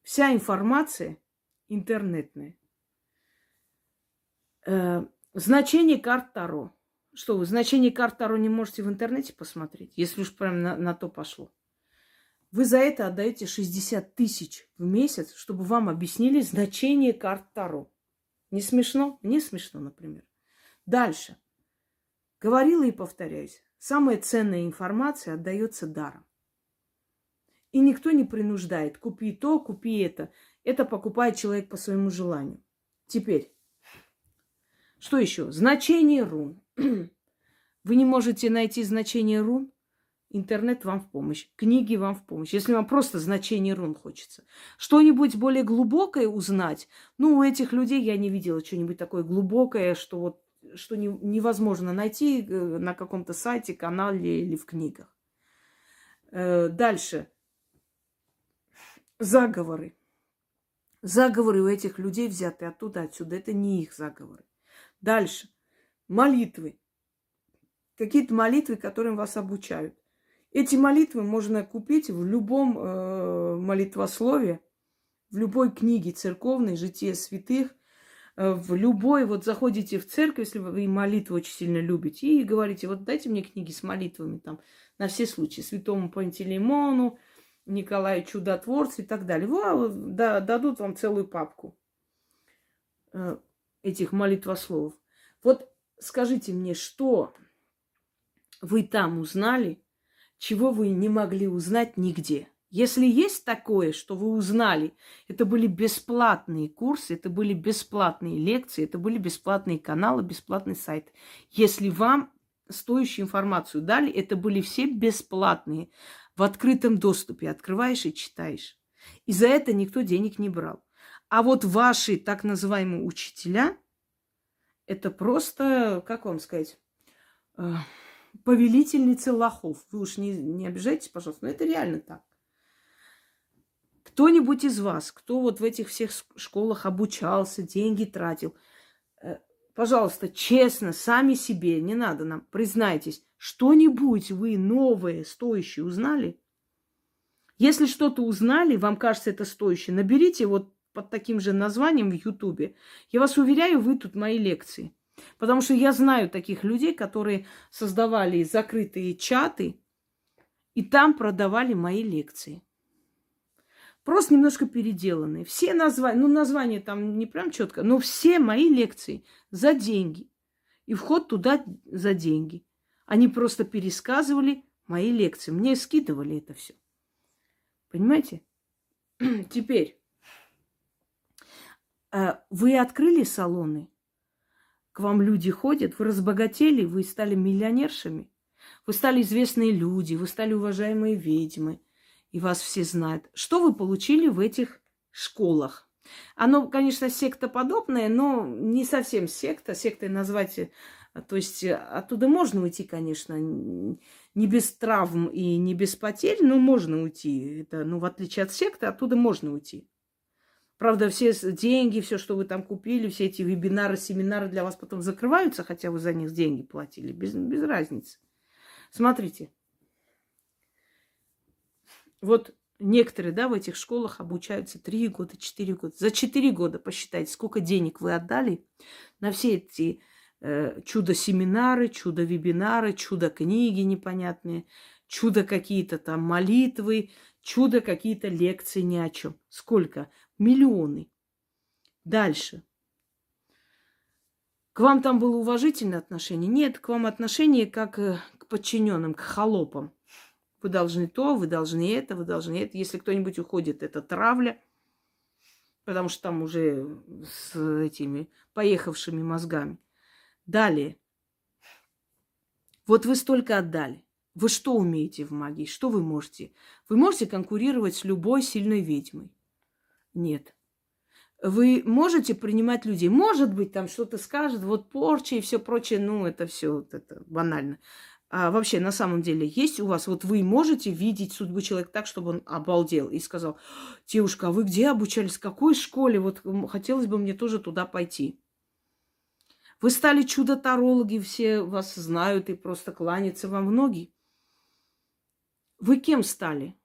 Speaker 1: Вся информация интернетная. Э, значение карт Таро. Что вы, значение карт Таро не можете в интернете посмотреть, если уж прям на, на то пошло. Вы за это отдаете 60 тысяч в месяц, чтобы вам объяснили значение карт Таро. Не смешно? Мне смешно, например. Дальше. Говорила и повторяюсь. Самая ценная информация отдается даром. И никто не принуждает. Купи то, купи это. Это покупает человек по своему желанию. Теперь, что еще? Значение рун. Вы не можете найти значение рун? Интернет вам в помощь, книги вам в помощь. Если вам просто значение рун хочется. Что-нибудь более глубокое узнать, ну, у этих людей я не видела что-нибудь такое глубокое, что вот что не, невозможно найти э, на каком-то сайте, канале или в книгах. Э, дальше. Заговоры. Заговоры у этих людей взяты оттуда, отсюда. Это не их заговоры. Дальше. Молитвы. Какие-то молитвы, которым вас обучают. Эти молитвы можно купить в любом э, молитвослове, в любой книге церковной, житие святых, э, в любой, вот заходите в церковь, если вы молитву очень сильно любите, и говорите, вот дайте мне книги с молитвами там на все случаи, святому Пантелеймону, Николаю Чудотворцу и так далее. Во, да, дадут вам целую папку э, этих молитвословов. Вот скажите мне, что вы там узнали, чего вы не могли узнать нигде. Если есть такое, что вы узнали, это были бесплатные курсы, это были бесплатные лекции, это были бесплатные каналы, бесплатный сайт. Если вам стоящую информацию дали, это были все бесплатные, в открытом доступе. Открываешь и читаешь. И за это никто денег не брал. А вот ваши так называемые учителя, это просто, как вам сказать, э, повелительницы лохов. Вы уж не, не обижайтесь, пожалуйста, но это реально так. Кто-нибудь из вас, кто вот в этих всех школах обучался, деньги тратил, э, пожалуйста, честно, сами себе, не надо нам, признайтесь, что-нибудь вы новое, стоящее узнали? Если что-то узнали, вам кажется это стоящее, наберите вот под таким же названием в Ютубе. Я вас уверяю, вы тут мои лекции. Потому что я знаю таких людей, которые создавали закрытые чаты и там продавали мои лекции. Просто немножко переделанные. Все названия, ну название там не прям четко, но все мои лекции за деньги. И вход туда за деньги. Они просто пересказывали мои лекции. Мне скидывали это все. Понимаете? Теперь. Э, вы открыли салоны, к вам люди ходят, вы разбогатели, вы стали миллионершами, вы стали известные люди, вы стали уважаемые ведьмы, и вас все знают. Что вы получили в этих школах? Оно, конечно, секта подобное, но не совсем секта. Сектой назвать то есть э, оттуда можно уйти, конечно, не без травм и не без потерь, но можно уйти. Это, ну, в отличие от секты, оттуда можно уйти. Правда, все деньги, все, что вы там купили, все эти вебинары, семинары для вас потом закрываются, хотя вы за них деньги платили, без, без разницы. Смотрите. Вот некоторые, да, в этих школах обучаются 3 года, 4 года. За 4 года посчитайте, сколько денег вы отдали на все эти чудо-семинары, чудо-вебинары, чудо-книги непонятные, чудо какие-то там молитвы, чудо какие-то лекции ни о чем. Сколько? Миллионы. Дальше. К вам там было уважительное отношение? Нет, к вам отношение как э, к подчиненным, к холопам. Вы должны то, вы должны это, вы должны это. Если кто-нибудь уходит, это травля, потому что там уже с этими поехавшими мозгами. Далее. Вот вы столько отдали. Вы что умеете в магии? Что вы можете? Вы можете конкурировать с любой сильной ведьмой? Нет. Вы можете принимать людей. Может быть, там что-то скажет, вот порча и все прочее, ну, это все вот это банально. А вообще, на самом деле, есть у вас, вот вы можете видеть судьбу человека так, чтобы он обалдел и сказал, девушка, а вы где обучались, в какой школе? Вот хотелось бы мне тоже туда пойти. Вы стали чудо-тарологи, все вас знают и просто кланятся вам в ноги. Вы кем стали?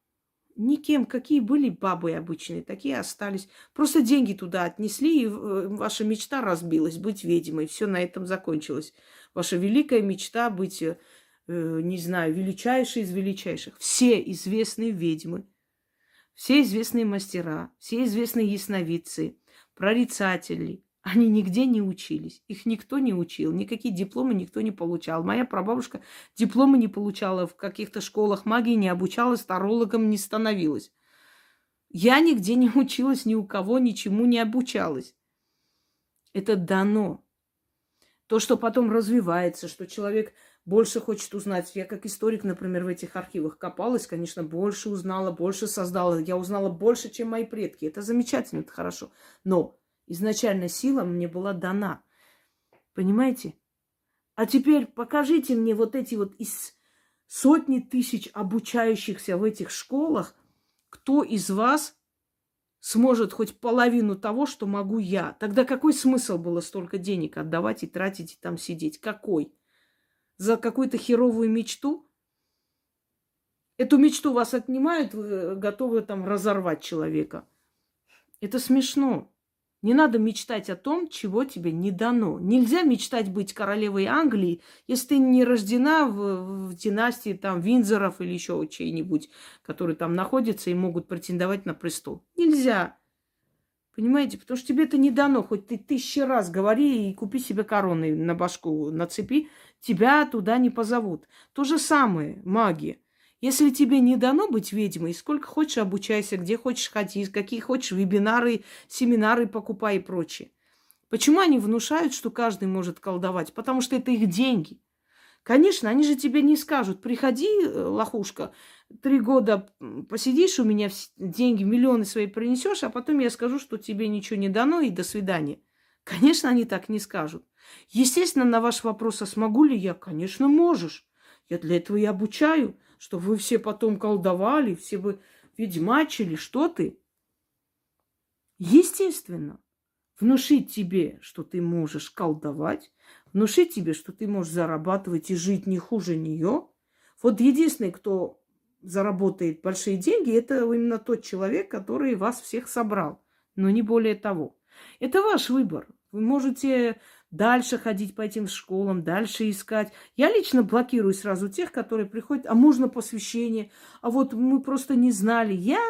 Speaker 1: Никем. Какие были бабы обычные, такие остались. Просто деньги туда отнесли, и э, ваша мечта разбилась быть ведьмой. Все на этом закончилось. Ваша великая мечта быть, э, не знаю, величайшей из величайших. Все известные ведьмы, все известные мастера, все известные ясновидцы, прорицатели, они нигде не учились. Их никто не учил. Никакие дипломы никто не получал. Моя прабабушка дипломы не получала. В каких-то школах магии не обучалась, тарологом не становилась. Я нигде не училась, ни у кого ничему не обучалась. Это дано. То, что потом развивается, что человек больше хочет узнать. Я как историк, например, в этих архивах копалась, конечно, больше узнала, больше создала. Я узнала больше, чем мои предки. Это замечательно, это хорошо. Но Изначально сила мне была дана. Понимаете? А теперь покажите мне вот эти вот из сотни тысяч обучающихся в этих школах, кто из вас сможет хоть половину того, что могу я. Тогда какой смысл было столько денег отдавать и тратить и там сидеть? Какой? За какую-то херовую мечту? Эту мечту вас отнимают, вы готовы там разорвать человека. Это смешно. Не надо мечтать о том, чего тебе не дано. Нельзя мечтать быть королевой Англии, если ты не рождена в, в династии там Винзоров или еще чей-нибудь, которые там находятся и могут претендовать на престол. Нельзя. Понимаете? Потому что тебе это не дано. Хоть ты тысячи раз говори и купи себе короны на башку нацепи, тебя туда не позовут. То же самое магия. Если тебе не дано быть ведьмой, сколько хочешь обучайся, где хочешь ходи, какие хочешь вебинары, семинары покупай и прочее. Почему они внушают, что каждый может колдовать? Потому что это их деньги. Конечно, они же тебе не скажут, приходи, э, лохушка, три года посидишь у меня, деньги, миллионы свои принесешь, а потом я скажу, что тебе ничего не дано и до свидания. Конечно, они так не скажут. Естественно, на ваш вопрос, а смогу ли я? Конечно, можешь. Я для этого и обучаю, чтобы вы все потом колдовали, все бы ведьмачили, что ты. Естественно, внушить тебе, что ты можешь колдовать, внушить тебе, что ты можешь зарабатывать и жить не хуже нее. Вот единственный, кто заработает большие деньги, это именно тот человек, который вас всех собрал, но не более того. Это ваш выбор. Вы можете дальше ходить по этим школам, дальше искать. Я лично блокирую сразу тех, которые приходят, а можно посвящение, а вот мы просто не знали. Я,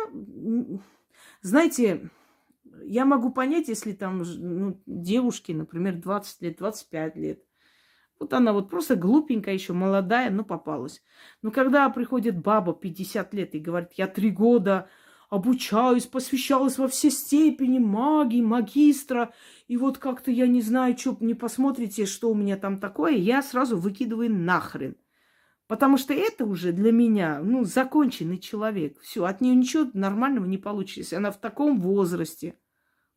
Speaker 1: знаете, я могу понять, если там ну, девушке, например, 20 лет, 25 лет. Вот она вот просто глупенькая еще, молодая, но попалась. Но когда приходит баба 50 лет и говорит, я три года обучаюсь, посвящалась во все степени магии, магистра, и вот как-то я не знаю, что не посмотрите, что у меня там такое, я сразу выкидываю нахрен. Потому что это уже для меня, ну, законченный человек. Все, от нее ничего нормального не получится. Она в таком возрасте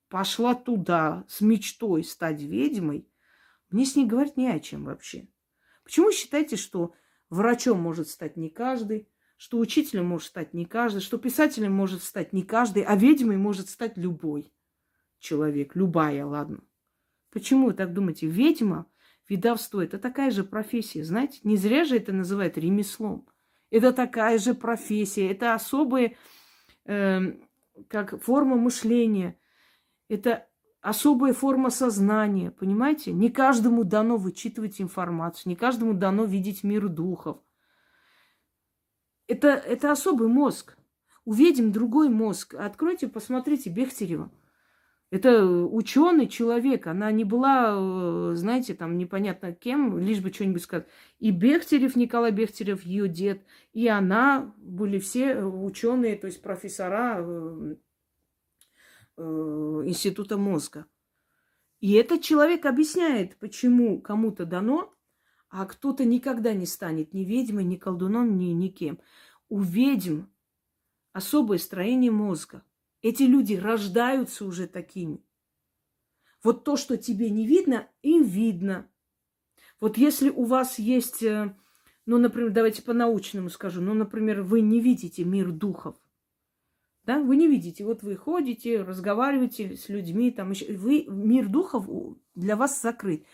Speaker 1: пошла туда с мечтой стать ведьмой, мне с ней говорить не о чем вообще. Почему считаете, что врачом может стать не каждый, что учителем может стать не каждый, что писателем может стать не каждый, а ведьмой может стать любой человек, любая, ладно. Почему вы так думаете? Ведьма, ведовство – это такая же профессия, знаете? Не зря же это называют ремеслом. Это такая же профессия, это особая э, как форма мышления – это особая форма сознания, понимаете? Не каждому дано вычитывать информацию, не каждому дано видеть мир духов. Это, это особый мозг. Увидим другой мозг. Откройте, посмотрите Бехтерева. Это ученый человек. Она не была, э, знаете, там непонятно кем, лишь бы что-нибудь сказать. И Бехтерев, Николай Бехтерев, ее дед, и она были все ученые, то есть профессора э, Э, института мозга. И этот человек объясняет, почему кому-то дано, а кто-то никогда не станет ни ведьмой, ни колдуном, ни никем. У ведьм особое строение мозга. Эти люди рождаются уже такими. Вот то, что тебе не видно, им видно. Вот если у вас есть, э, ну, например, давайте по-научному скажу, ну, например, вы не видите мир духов, да? Вы не видите, вот вы ходите, разговариваете с людьми, там еще, вы, мир духов для вас закрыт.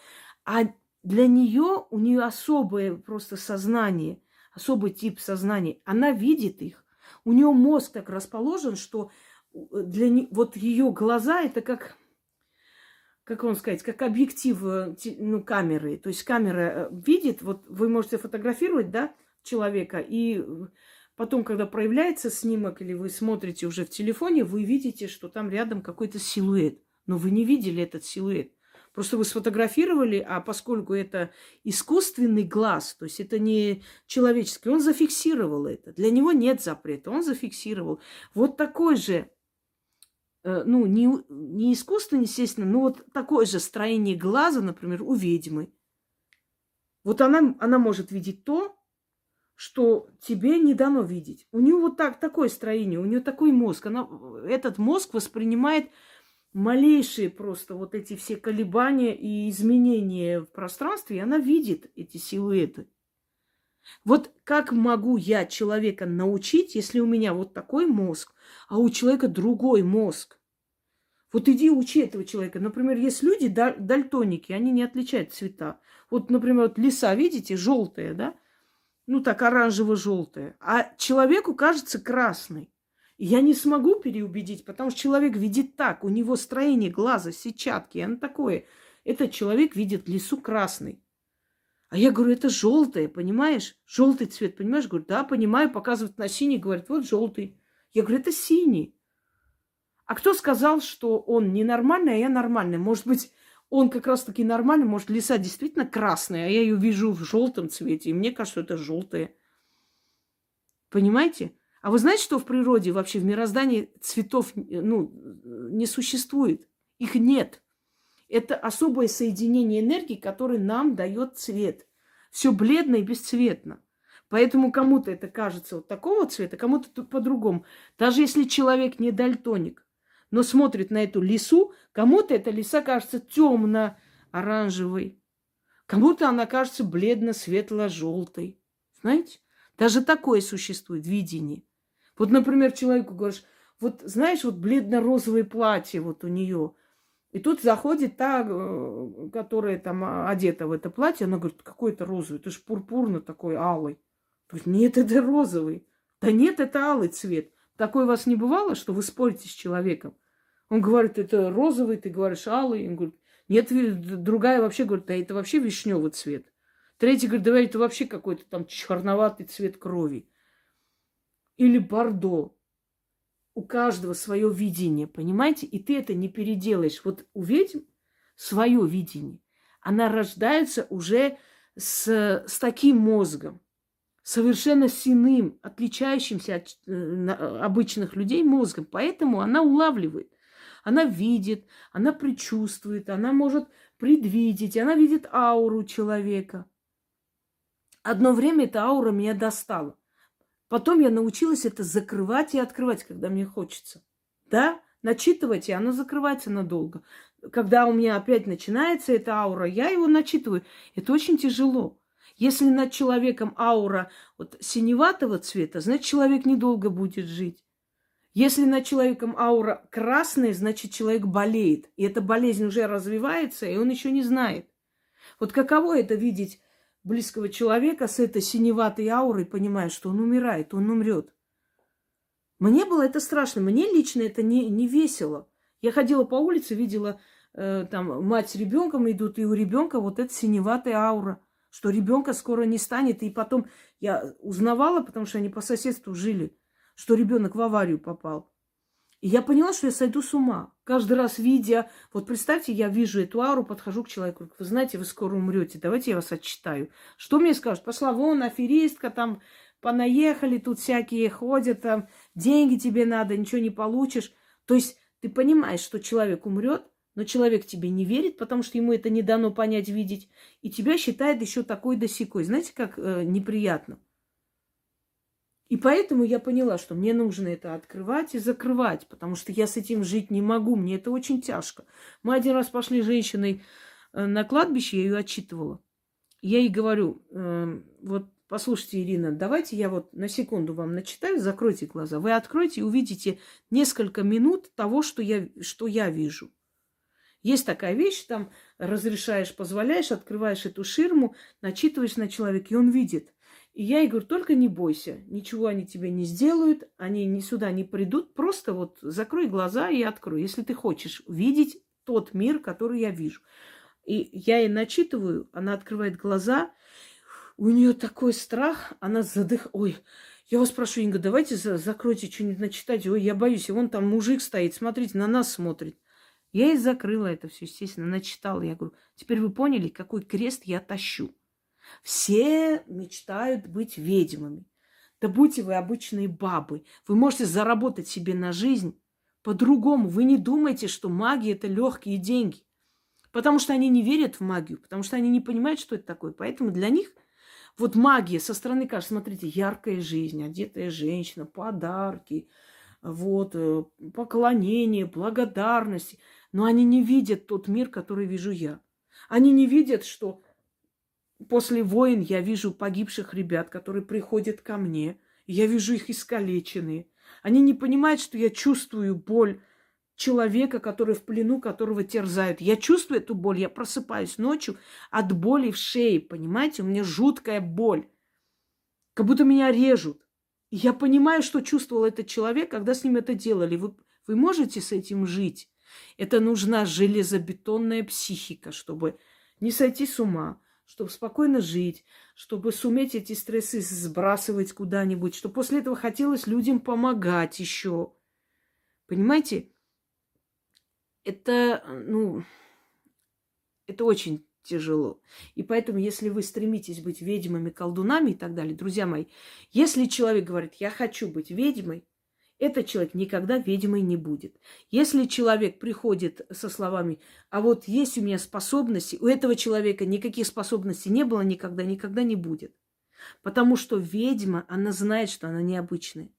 Speaker 1: А для нее, у нее особое просто сознание, особый тип сознания. Она видит их. У нее мозг так расположен, что э, для не, вот ее глаза это как, как вам сказать, как объектив э, ну, камеры. То есть камера э, видит, вот вы можете фотографировать, да, человека, и Потом, когда проявляется снимок или вы смотрите уже в телефоне, вы видите, что там рядом какой-то силуэт. Но вы не видели этот силуэт. Просто вы сфотографировали, а поскольку это искусственный глаз, то есть это не человеческий, он зафиксировал это. Для него нет запрета, он зафиксировал. Вот такой же, э, ну, не, не искусственный, естественно, но вот такое же строение глаза, например, у ведьмы. Вот она, она может видеть то, что тебе не дано видеть. У нее вот так, такое строение, у нее такой мозг. Она, этот мозг воспринимает малейшие просто вот эти все колебания и изменения в пространстве, и она видит эти силуэты. Вот как могу я человека научить, если у меня вот такой мозг, а у человека другой мозг? Вот иди учи этого человека. Например, есть люди дальтоники, они не отличают цвета. Вот, например, вот леса, видите, желтые, да? ну так оранжево-желтая, а человеку кажется красной. Я не смогу переубедить, потому что человек видит так, у него строение глаза, сетчатки, оно такое. Этот человек видит лесу красный. А я говорю, это желтое, понимаешь? Желтый цвет, понимаешь? Говорю, да, понимаю, показывает на синий, говорит, вот желтый. Я говорю, это синий. А кто сказал, что он ненормальный, а я нормальный? Может быть, он как раз-таки нормальный. Может, лиса действительно красная, а я ее вижу в желтом цвете. И мне кажется, это желтое. Понимаете? А вы знаете, что в природе, вообще в мироздании цветов ну, не существует? Их нет. Это особое соединение энергии, которое нам дает цвет. Все бледно и бесцветно. Поэтому кому-то это кажется вот такого цвета, кому-то по-другому. Даже если человек не дальтоник, но смотрит на эту лису, кому-то эта лиса кажется темно-оранжевой, кому-то она кажется бледно-светло-желтой. Знаете? Даже такое существует видение. Вот, например, человеку говоришь, вот знаешь, вот бледно-розовое платье вот у нее. И тут заходит та, э, которая там одета в это платье, она говорит, какой это розовый, это же пурпурно такой алый. Говорит, нет, это розовый. Да нет, это алый цвет. Такое у вас не бывало, что вы спорите с человеком? Он говорит, это розовый, ты говоришь алый. Он говорит, нет, другая вообще говорит, да это вообще вишневый цвет. Третий говорит, давай это вообще какой-то там черноватый цвет крови. Или бордо. У каждого свое видение, понимаете? И ты это не переделаешь. Вот у ведьм свое видение. Она рождается уже с, с таким мозгом совершенно синым, отличающимся от э, обычных людей мозгом. Поэтому она улавливает. Она видит, она предчувствует, она может предвидеть, она видит ауру человека. Одно время эта аура меня достала. Потом я научилась это закрывать и открывать, когда мне хочется. Да, начитывать, и оно закрывается надолго. Когда у меня опять начинается эта аура, я его начитываю. Это очень тяжело. Если над человеком аура вот синеватого цвета, значит, человек недолго будет жить. Если над человеком аура красная, значит, человек болеет. И эта болезнь уже развивается, и он еще не знает. Вот каково это видеть близкого человека с этой синеватой аурой, понимая, что он умирает, он умрет. Мне было это страшно. Мне лично это не, не весело. Я ходила по улице, видела, э, там мать с ребенком идут, и у ребенка вот эта синеватая аура что ребенка скоро не станет. И потом я узнавала, потому что они по соседству жили, что ребенок в аварию попал. И я поняла, что я сойду с ума. Каждый раз видя, вот представьте, я вижу эту ауру, подхожу к человеку, вы знаете, вы скоро умрете, давайте я вас отчитаю. Что мне скажут? Пошла вон, аферистка, там понаехали, тут всякие ходят, там деньги тебе надо, ничего не получишь. То есть ты понимаешь, что человек умрет, но человек тебе не верит, потому что ему это не дано понять, видеть, и тебя считает еще такой досекой. Знаете, как э, неприятно. И поэтому я поняла, что мне нужно это открывать и закрывать, потому что я с этим жить не могу, мне это очень тяжко. Мы один раз пошли с женщиной э, на кладбище, я ее отчитывала. Я ей говорю, э, вот послушайте, Ирина, давайте я вот на секунду вам начитаю, закройте глаза. Вы откройте и увидите несколько минут того, что я, что я вижу. Есть такая вещь, там разрешаешь, позволяешь, открываешь эту ширму, начитываешь на человека, и он видит. И я ей говорю, только не бойся, ничего они тебе не сделают, они ни сюда не придут, просто вот закрой глаза и открой, если ты хочешь видеть тот мир, который я вижу. И я ей начитываю, она открывает глаза, у нее такой страх, она задых... Ой, я вас прошу, Инга, давайте закройте что-нибудь начитать. Ой, я боюсь, и вон там мужик стоит, смотрите, на нас смотрит. Я и закрыла это все, естественно, начитала. Я говорю, теперь вы поняли, какой крест я тащу. Все мечтают быть ведьмами. Да будьте вы обычные бабы. Вы можете заработать себе на жизнь по-другому. Вы не думайте, что магия – это легкие деньги. Потому что они не верят в магию, потому что они не понимают, что это такое. Поэтому для них вот магия со стороны кажется, смотрите, яркая жизнь, одетая женщина, подарки, вот, э, поклонение, благодарность – но они не видят тот мир, который вижу я. Они не видят, что после войн я вижу погибших ребят, которые приходят ко мне. я вижу их искалеченные. Они не понимают, что я чувствую боль человека, который в плену, которого терзают. Я чувствую эту боль, я просыпаюсь ночью от боли в шее, понимаете? У меня жуткая боль, как будто меня режут. И я понимаю, что чувствовал этот человек, когда с ним это делали. Вы, вы можете с этим жить? Это нужна железобетонная психика, чтобы не сойти с ума, чтобы спокойно жить, чтобы суметь эти стрессы сбрасывать куда-нибудь, чтобы после этого хотелось людям помогать еще. Понимаете? Это, ну, это очень тяжело. И поэтому, если вы стремитесь быть ведьмами, колдунами и так далее, друзья мои, если человек говорит, я хочу быть ведьмой, этот человек никогда ведьмой не будет. Если человек приходит со словами, а вот есть у меня способности, у этого человека никаких способностей не было никогда, никогда не будет. Потому что ведьма, она знает, что она необычная.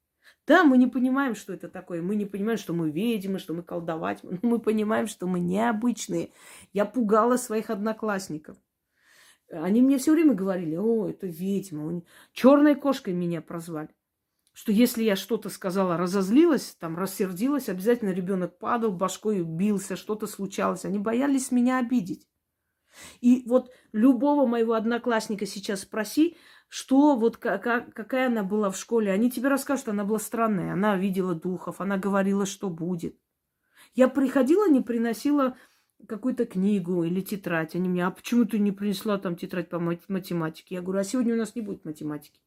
Speaker 1: Да, мы не понимаем, что это такое. Мы не понимаем, что мы ведьмы, что мы колдовать. Но мы понимаем, что мы необычные. Я пугала своих одноклассников. Они мне все время говорили, о, это ведьма. Черной кошкой меня прозвали. Что если я что-то сказала, разозлилась, там, рассердилась, обязательно ребенок падал, башкой бился, что-то случалось. Они боялись меня обидеть. И вот любого моего одноклассника сейчас спроси, что вот как, какая она была в школе. Они тебе расскажут, что она была странная. Она видела духов, она говорила, что будет. Я приходила, не приносила какую-то книгу или тетрадь. Они мне, а почему ты не принесла там тетрадь по математике? Я говорю, а сегодня у нас не будет математики.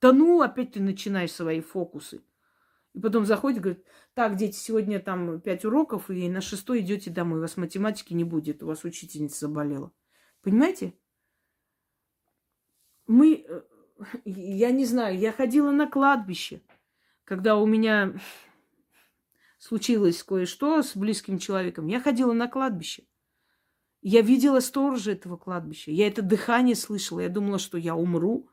Speaker 1: Да ну, опять ты начинаешь свои фокусы. И потом заходит, говорит, так, дети, сегодня там пять уроков, и на шестой идете домой. У вас математики не будет, у вас учительница заболела. Понимаете? Мы, э, я не знаю, я ходила на кладбище, когда у меня случилось кое-что с близким человеком. Я ходила на кладбище. Я видела сторожа этого кладбища. Я это дыхание слышала. Я думала, что я умру.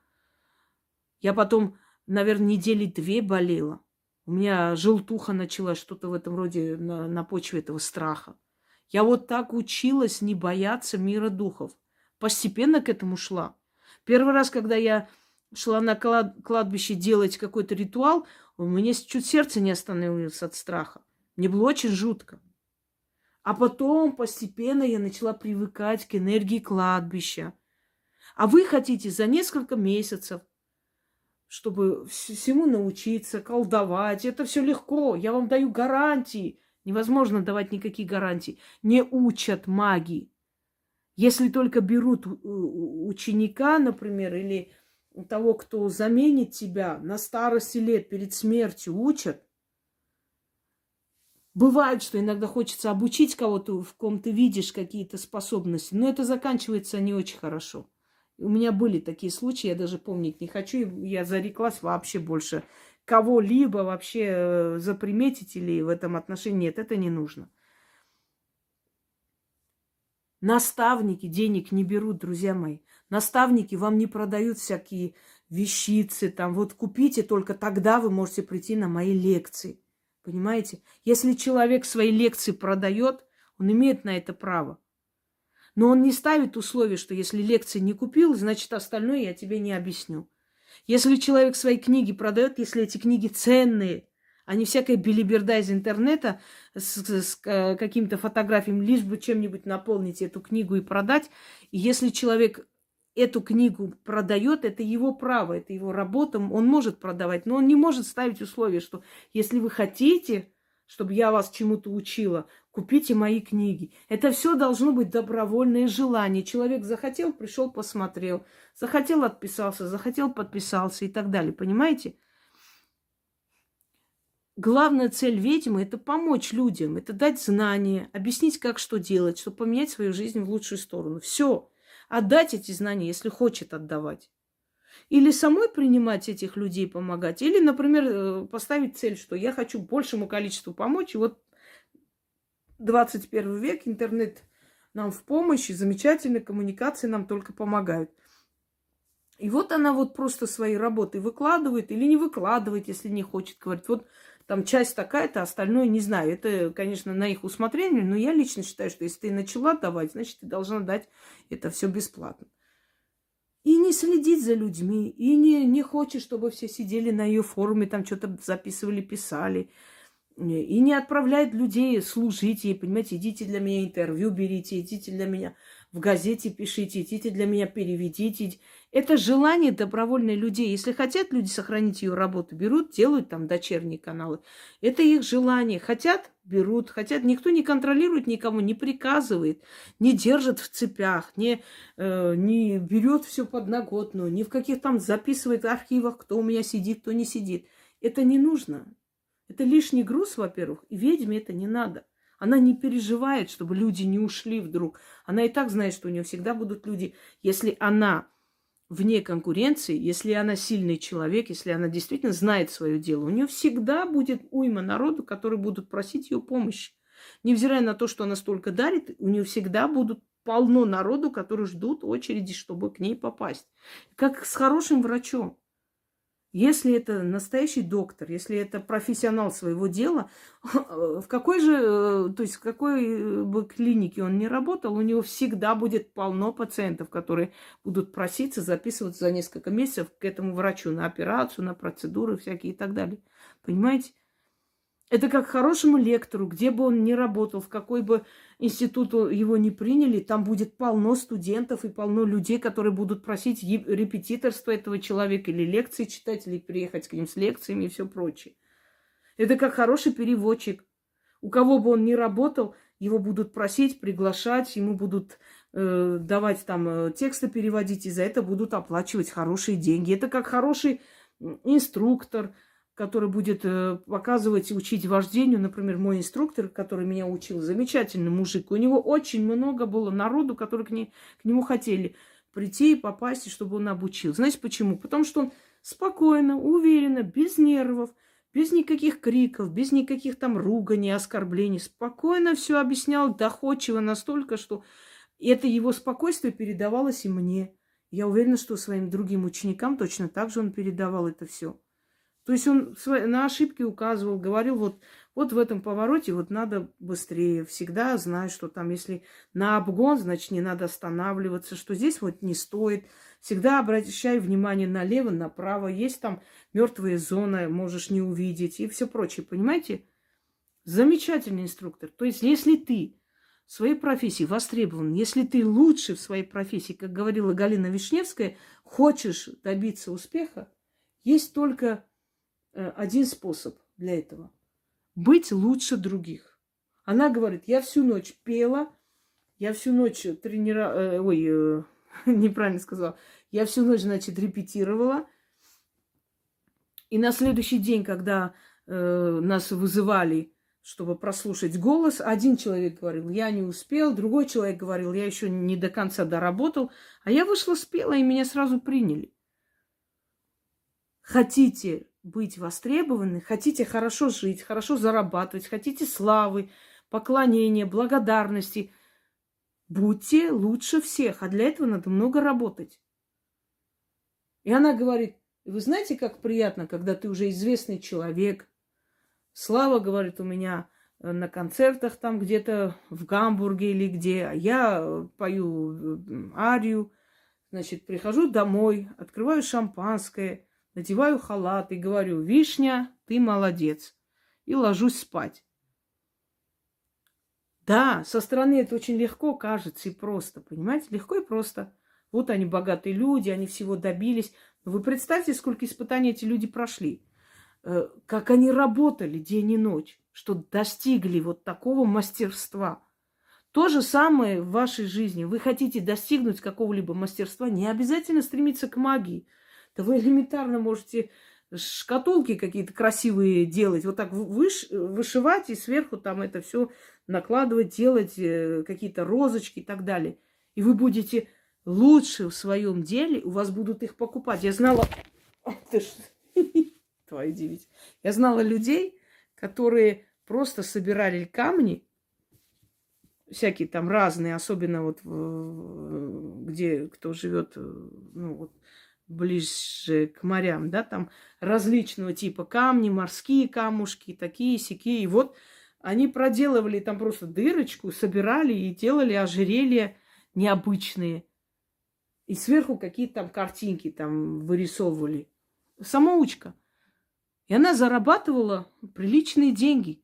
Speaker 1: Я потом, наверное, недели две болела. У меня желтуха началась, что-то в этом роде на, на почве этого страха. Я вот так училась не бояться мира духов. Постепенно к этому шла. Первый раз, когда я шла на кладбище делать какой-то ритуал, у меня чуть сердце не остановилось от страха. Мне было очень жутко. А потом постепенно я начала привыкать к энергии кладбища. А вы хотите за несколько месяцев, чтобы всему научиться, колдовать. Это все легко. Я вам даю гарантии. Невозможно давать никакие гарантии. Не учат магии. Если только берут ученика, например, или того, кто заменит тебя на старости лет перед смертью, учат. Бывает, что иногда хочется обучить кого-то, в ком ты видишь какие-то способности, но это заканчивается не очень хорошо. У меня были такие случаи, я даже помнить не хочу, я зареклась вообще больше кого-либо вообще э, заприметить или в этом отношении. Нет, это не нужно. Наставники денег не берут, друзья мои. Наставники вам не продают всякие вещицы, там, вот купите, только тогда вы можете прийти на мои лекции. Понимаете? Если человек свои лекции продает, он имеет на это право. Но он не ставит условия, что если лекции не купил, значит остальное я тебе не объясню. Если человек свои книги продает, если эти книги ценные, а не всякая билиберда из интернета с, с э, какими-то фотографиями, лишь бы чем-нибудь наполнить эту книгу и продать. И если человек эту книгу продает, это его право, это его работа, он может продавать, но он не может ставить условия, что если вы хотите, чтобы я вас чему-то учила, купите мои книги. Это все должно быть добровольное желание. Человек захотел, пришел, посмотрел, захотел, отписался, захотел, подписался и так далее. Понимаете? Главная цель ведьмы – это помочь людям, это дать знания, объяснить, как что делать, чтобы поменять свою жизнь в лучшую сторону. Все. Отдать эти знания, если хочет отдавать. Или самой принимать этих людей, помогать. Или, например, э, поставить цель, что я хочу большему количеству помочь. И вот 21 век, интернет нам в помощь, и замечательные коммуникации нам только помогают. И вот она вот просто свои работы выкладывает или не выкладывает, если не хочет говорить. Вот там часть такая-то, остальное не знаю. Это, конечно, на их усмотрение, но я лично считаю, что если ты начала давать, значит, ты должна дать это все бесплатно. И не следить за людьми, и не, не хочет, чтобы все сидели на ее форуме, там что-то записывали, писали. И не отправляет людей служить ей, понимаете, идите для меня интервью берите, идите для меня в газете пишите, идите для меня переведите. Это желание добровольных людей. Если хотят люди сохранить ее работу, берут, делают там дочерние каналы. Это их желание. Хотят, берут. Хотят. Никто не контролирует никому, не приказывает, не держит в цепях, не, э, не берет все подноготную, ни в каких там записывает архивах, кто у меня сидит, кто не сидит. Это не нужно. Это лишний груз, во-первых, и ведьме это не надо. Она не переживает, чтобы люди не ушли вдруг. Она и так знает, что у нее всегда будут люди. Если она вне конкуренции, если она сильный человек, если она действительно знает свое дело, у нее всегда будет уйма народу, которые будут просить ее помощи. Невзирая на то, что она столько дарит, у нее всегда будут полно народу, которые ждут очереди, чтобы к ней попасть. Как с хорошим врачом. Если это настоящий доктор, если это профессионал своего дела, в какой же, э, то есть в какой бы клинике он ни работал, у него всегда будет полно пациентов, которые будут проситься записываться за несколько месяцев к этому врачу на операцию, на процедуры всякие и так далее. Понимаете? Это как хорошему лектору, где бы он ни работал, в какой бы институт его не приняли, там будет полно студентов и полно людей, которые будут просить репетиторство этого человека или лекции читать, или приехать к ним с лекциями и все прочее. Это как хороший переводчик. У кого бы он ни работал, его будут просить, приглашать, ему будут э, давать там э, тексты переводить, и за это будут оплачивать хорошие деньги. Это как хороший инструктор – который будет э, показывать и учить вождению. Например, мой инструктор, который меня учил, замечательный мужик. У него очень много было народу, которые к, не, к нему хотели прийти и попасть, чтобы он обучил. Знаете почему? Потому что он спокойно, уверенно, без нервов, без никаких криков, без никаких там руганий, оскорблений, спокойно все объяснял, доходчиво настолько, что это его спокойствие передавалось и мне. Я уверена, что своим другим ученикам точно так же он передавал это все. То есть он на ошибки указывал, говорил, вот, вот в этом повороте вот надо быстрее. Всегда знать, что там, если на обгон, значит, не надо останавливаться, что здесь вот не стоит. Всегда обращай внимание налево, направо. Есть там мертвая зона, можешь не увидеть и все прочее. Понимаете? Замечательный инструктор. То есть, если ты в своей профессии востребован, если ты лучше в своей профессии, как говорила Галина Вишневская, хочешь добиться успеха, есть только один способ для этого. Быть лучше других. Она говорит, я всю ночь пела, я всю ночь тренировала, э, ой, э, неправильно сказала, я всю ночь, значит, репетировала. И на следующий день, когда э, нас вызывали, чтобы прослушать голос, один человек говорил, я не успел, другой человек говорил, я еще не до конца доработал, а я вышла, спела, и меня сразу приняли. Хотите быть востребованы, хотите хорошо жить, хорошо зарабатывать, хотите славы, поклонения, благодарности, будьте лучше всех, а для этого надо много работать. И она говорит, вы знаете, как приятно, когда ты уже известный человек. Слава, говорит, у меня э, на концертах там где-то в Гамбурге или где, а я пою э, арию, значит, прихожу домой, открываю шампанское – надеваю халат и говорю, вишня, ты молодец. И ложусь спать. Да, со стороны это очень легко кажется и просто, понимаете? Легко и просто. Вот они богатые люди, они всего добились. Но вы представьте, сколько испытаний эти люди прошли. Э, как они работали день и ночь, что достигли вот такого мастерства. То же самое в вашей жизни. Вы хотите достигнуть какого-либо мастерства, не обязательно стремиться к магии. Да вы элементарно можете шкатулки какие-то красивые делать, вот так выш, вышивать и сверху там это все накладывать, делать э, какие-то розочки и так далее. И вы будете лучше в своем деле, у вас будут их покупать. Я знала... Твою девять. Я знала людей, которые просто собирали камни, всякие там разные, особенно вот где кто живет, э, ну вот ближе к морям, да, там различного типа камни, морские камушки, такие, сякие. И вот они проделывали там просто дырочку, собирали и делали ожерелья необычные. И сверху какие-то там картинки там вырисовывали. Самоучка. И она зарабатывала приличные деньги.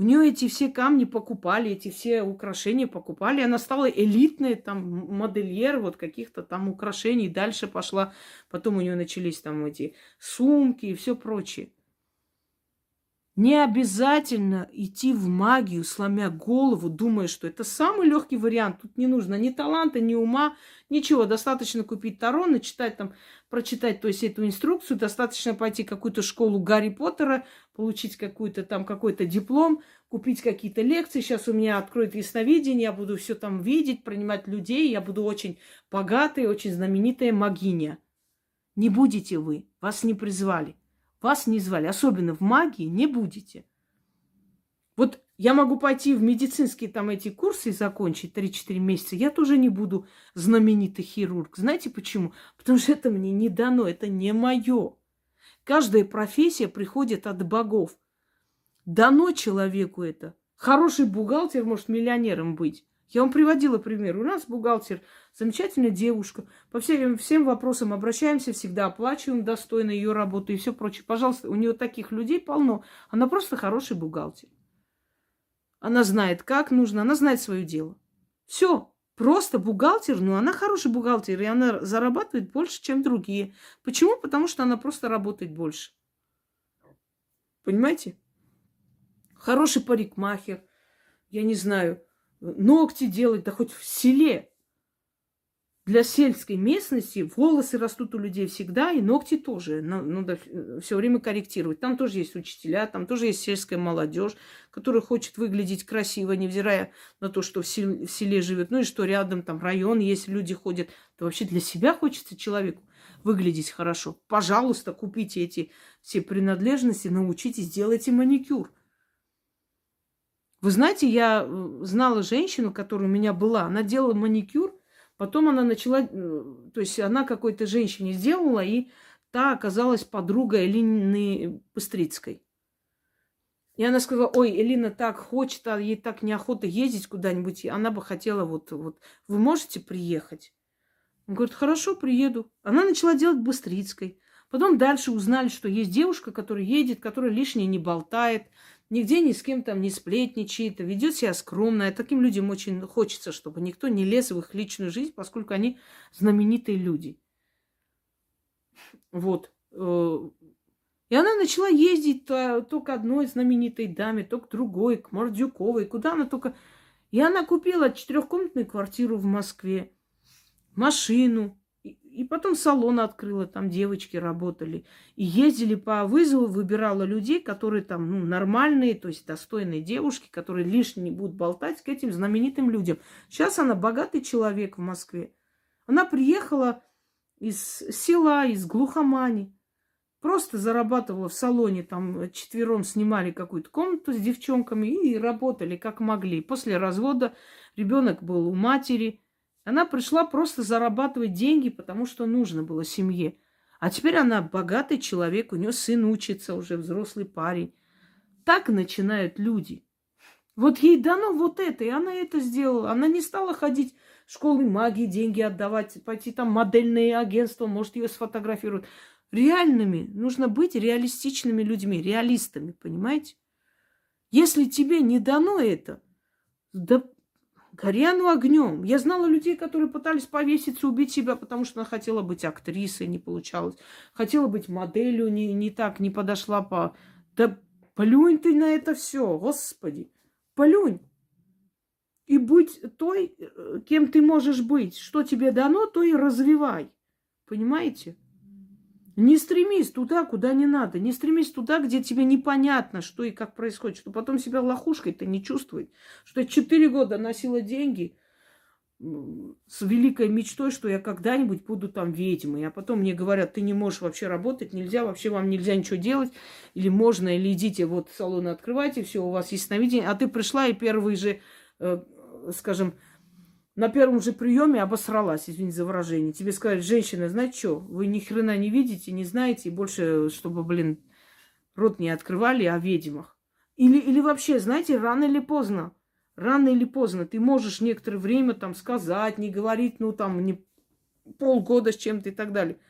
Speaker 1: У нее эти все камни покупали, эти все украшения покупали. Она стала элитной там модельер вот каких-то там украшений. Дальше пошла, потом у нее начались там эти сумки и все прочее. Не обязательно идти в магию, сломя голову, думая, что это самый легкий вариант. Тут не нужно ни таланта, ни ума, ничего. Достаточно купить Таро, начитать там, прочитать, то есть эту инструкцию. Достаточно пойти в какую-то школу Гарри Поттера, получить какую-то там какой-то диплом, купить какие-то лекции. Сейчас у меня откроет ясновидение, я буду все там видеть, принимать людей, я буду очень богатой, очень знаменитая магиня. Не будете вы, вас не призвали, вас не звали, особенно в магии не будете. Вот я могу пойти в медицинские там эти курсы и закончить 3-4 месяца. Я тоже не буду знаменитый хирург. Знаете почему? Потому что это мне не дано, это не мое. Каждая профессия приходит от богов. Дано человеку это. Хороший бухгалтер может миллионером быть. Я вам приводила пример. У нас бухгалтер, замечательная девушка. По всем, всем вопросам обращаемся, всегда оплачиваем достойно ее работу и все прочее. Пожалуйста, у нее таких людей полно. Она просто хороший бухгалтер. Она знает, как нужно, она знает свое дело. Все, просто бухгалтер, но она хороший бухгалтер, и она зарабатывает больше, чем другие. Почему? Потому что она просто работает больше. Понимаете? Хороший парикмахер, я не знаю, ногти делать, да хоть в селе для сельской местности волосы растут у людей всегда, и ногти тоже. Надо все время корректировать. Там тоже есть учителя, там тоже есть сельская молодежь, которая хочет выглядеть красиво, невзирая на то, что в селе живет. Ну и что рядом там район, есть люди ходят. То вообще для себя хочется человеку выглядеть хорошо. Пожалуйста, купите эти все принадлежности, научитесь, делайте маникюр. Вы знаете, я э, знала женщину, которая у меня была. Она делала маникюр Потом она начала, э, то есть она какой-то женщине сделала, и та оказалась подругой Элины Быстрицкой. И она сказала, ой, Элина так хочет, а ей так неохота ездить куда-нибудь, и она бы хотела вот, вот, вы можете приехать? Он говорит, хорошо, приеду. Она начала делать Быстрицкой. Потом дальше узнали, что есть девушка, которая едет, которая лишнее не болтает, нигде ни с кем там не сплетничает, ведет себя скромно. И таким людям очень хочется, чтобы никто не лез в их личную жизнь, поскольку они знаменитые люди. Вот. Э, и она начала ездить то, то к одной знаменитой даме, то к другой, к Мордюковой, куда она только... И она купила четырехкомнатную квартиру в Москве, машину, и потом салон открыла, там девочки работали. И ездили по вызову, выбирала людей, которые там ну, нормальные, то есть достойные девушки, которые лишние будут болтать к этим знаменитым людям. Сейчас она богатый человек в Москве. Она приехала из села, из глухомани. Просто зарабатывала в салоне, там четвером снимали какую-то комнату с девчонками и работали как могли. После развода ребенок был у матери – она пришла просто зарабатывать деньги, потому что нужно было семье. А теперь она богатый человек, у нее сын учится, уже взрослый парень. Так начинают люди. Вот ей дано вот это, и она это сделала. Она не стала ходить в школы магии, деньги отдавать, пойти там модельные агентства, может, ее сфотографируют. Реальными. Нужно быть реалистичными людьми, реалистами, понимаете? Если тебе не дано это, да Гори оно огнем. Я знала людей, которые пытались повеситься, убить себя, потому что она хотела быть актрисой, не получалось. Хотела быть моделью, не, не так, не подошла по... Да плюнь ты на это все, господи. Плюнь. И будь той, э, кем ты можешь быть. Что тебе дано, то и развивай. Понимаете? Не стремись туда, куда не надо. Не стремись туда, где тебе непонятно, что и как происходит. Что потом себя лохушкой-то не чувствовать. Что я четыре года носила деньги с великой мечтой, что я когда-нибудь буду там ведьмой. А потом мне говорят, ты не можешь вообще работать, нельзя, вообще вам нельзя ничего делать. Или можно, или идите, вот салоны открывайте, все, у вас есть сновидение. А ты пришла и первый же, э, скажем, на первом же приеме обосралась, извините за выражение. Тебе сказали, женщина, знаете что, вы ни хрена не видите, не знаете, и больше, чтобы, блин, рот не открывали о ведьмах. Или, или вообще, знаете, рано или поздно, рано или поздно ты можешь некоторое время там сказать, не говорить, ну там, не полгода с чем-то и так далее.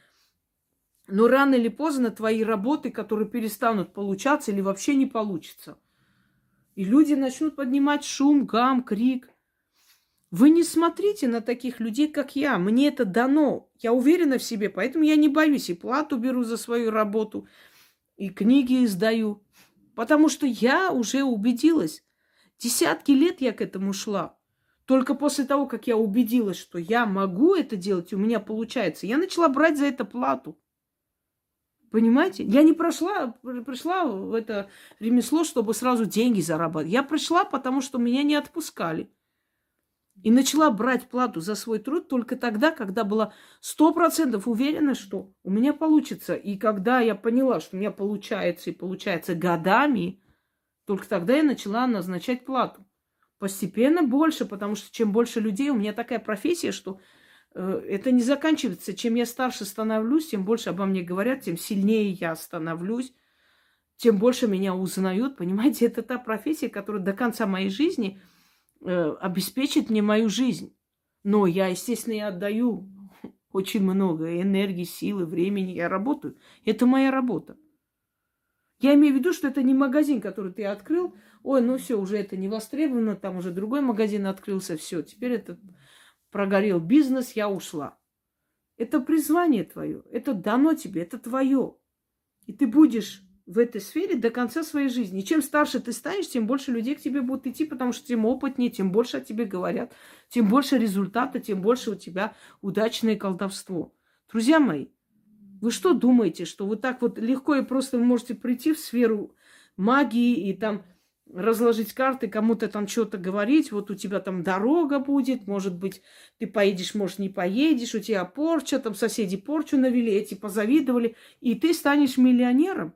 Speaker 1: Но рано или поздно твои работы, которые перестанут получаться или вообще не получится. И люди начнут поднимать шум, гам, крик – вы не смотрите на таких людей, как я. Мне это дано. Я уверена в себе, поэтому я не боюсь. И плату беру за свою работу, и книги издаю. Потому что я уже убедилась. Десятки лет я к этому шла. Только после того, как я убедилась, что я могу это делать, у меня получается, я начала брать за это плату. Понимаете? Я не прошла, пришла в это ремесло, чтобы сразу деньги зарабатывать. Я пришла, потому что меня не отпускали. И начала брать плату за свой труд только тогда, когда была сто процентов уверена, что у меня получится. И когда я поняла, что у меня получается и получается годами, только тогда я начала назначать плату. Постепенно больше, потому что чем больше людей, у меня такая профессия, что э, это не заканчивается. Чем я старше становлюсь, тем больше обо мне говорят, тем сильнее я становлюсь, тем больше меня узнают. Понимаете, это та профессия, которая до конца моей жизни – э, обеспечит мне мою жизнь. Но я, естественно, и отдаю очень много энергии, силы, времени. Я работаю. Это моя работа. Я имею в виду, что это не магазин, который ты открыл. Ой, ну все, уже это не востребовано, там уже другой магазин открылся, все, теперь это прогорел бизнес, я ушла. Это призвание твое, это дано тебе, это твое. И ты будешь в этой сфере до конца своей жизни. И чем старше ты станешь, тем больше людей к тебе будут идти, потому что тем опытнее, тем больше о тебе говорят, тем больше результата, тем больше у тебя удачное колдовство. Друзья мои, вы что думаете, что вы так вот легко и просто можете прийти в сферу магии и там разложить карты, кому-то там что-то говорить, вот у тебя там дорога будет, может быть, ты поедешь, может, не поедешь, у тебя порча, там соседи порчу навели, эти позавидовали, и ты станешь миллионером.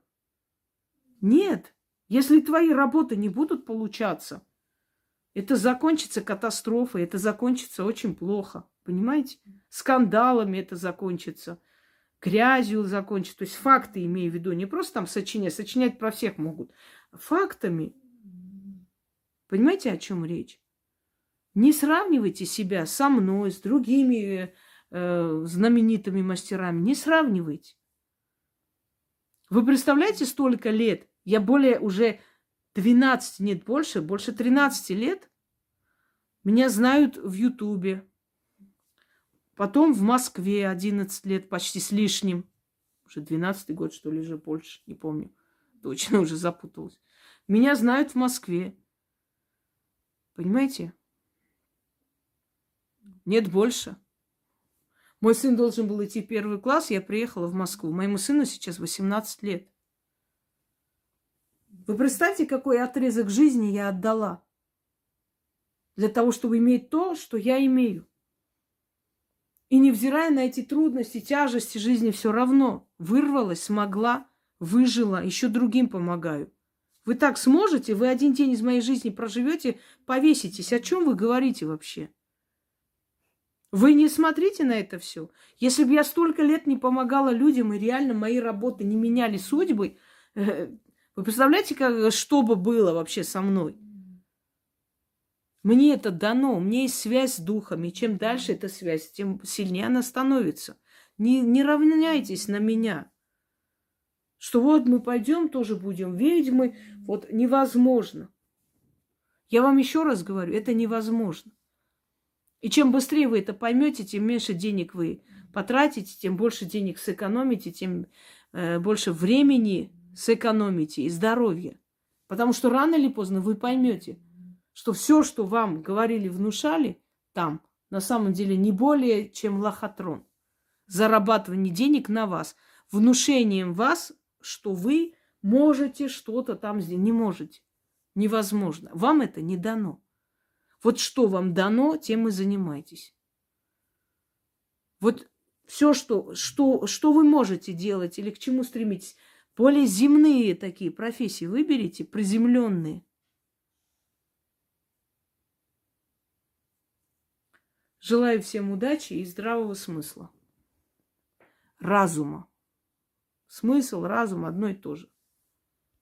Speaker 1: Нет, если твои работы не будут получаться, это закончится катастрофой, это закончится очень плохо. Понимаете? Скандалами это закончится, грязью закончится. То есть факты имею в виду, не просто там сочинять, сочинять про всех могут. Фактами. Понимаете, о чем речь? Не сравнивайте себя со мной, с другими э, знаменитыми мастерами. Не сравнивайте. Вы представляете, столько лет я более уже 12, нет, больше, больше 13 лет. Меня знают в Ютубе. Потом в Москве 11 лет, почти с лишним. Уже 12 год, что ли, уже больше, не помню. Точно уже запуталась. Меня знают в Москве. Понимаете? Нет больше. Мой сын должен был идти в первый класс, я приехала в Москву. Моему сыну сейчас 18 лет. Вы представьте, какой отрезок жизни я отдала для того, чтобы иметь то, что я имею. И невзирая на эти трудности, тяжести жизни, все равно вырвалась, смогла, выжила, еще другим помогаю. Вы так сможете, вы один день из моей жизни проживете, повеситесь. О чем вы говорите вообще? Вы не смотрите на это все. Если бы я столько лет не помогала людям, и реально мои работы не меняли судьбы, э, вы представляете, как, что бы было вообще со мной? Мне это дано, у меня есть связь с духами. Чем дальше эта связь, тем сильнее она становится. Не, не равняйтесь на меня. Что вот мы пойдем, тоже будем ведьмы. Вот невозможно. Я вам еще раз говорю, это невозможно. И чем быстрее вы это поймете, тем меньше денег вы потратите, тем больше денег сэкономите, тем э, больше времени сэкономите и здоровье. Потому что рано или поздно вы поймете, что все, что вам говорили, внушали там, на самом деле не более, чем лохотрон. Зарабатывание денег на вас, внушением вас, что вы можете что-то там сделать. Не можете. Невозможно. Вам это не дано. Вот что вам дано, тем и занимайтесь. Вот все, что, что, что вы можете делать или к чему стремитесь, более земные такие профессии выберите, приземленные. Желаю всем удачи и здравого смысла. Разума. Смысл, разум одно и то же.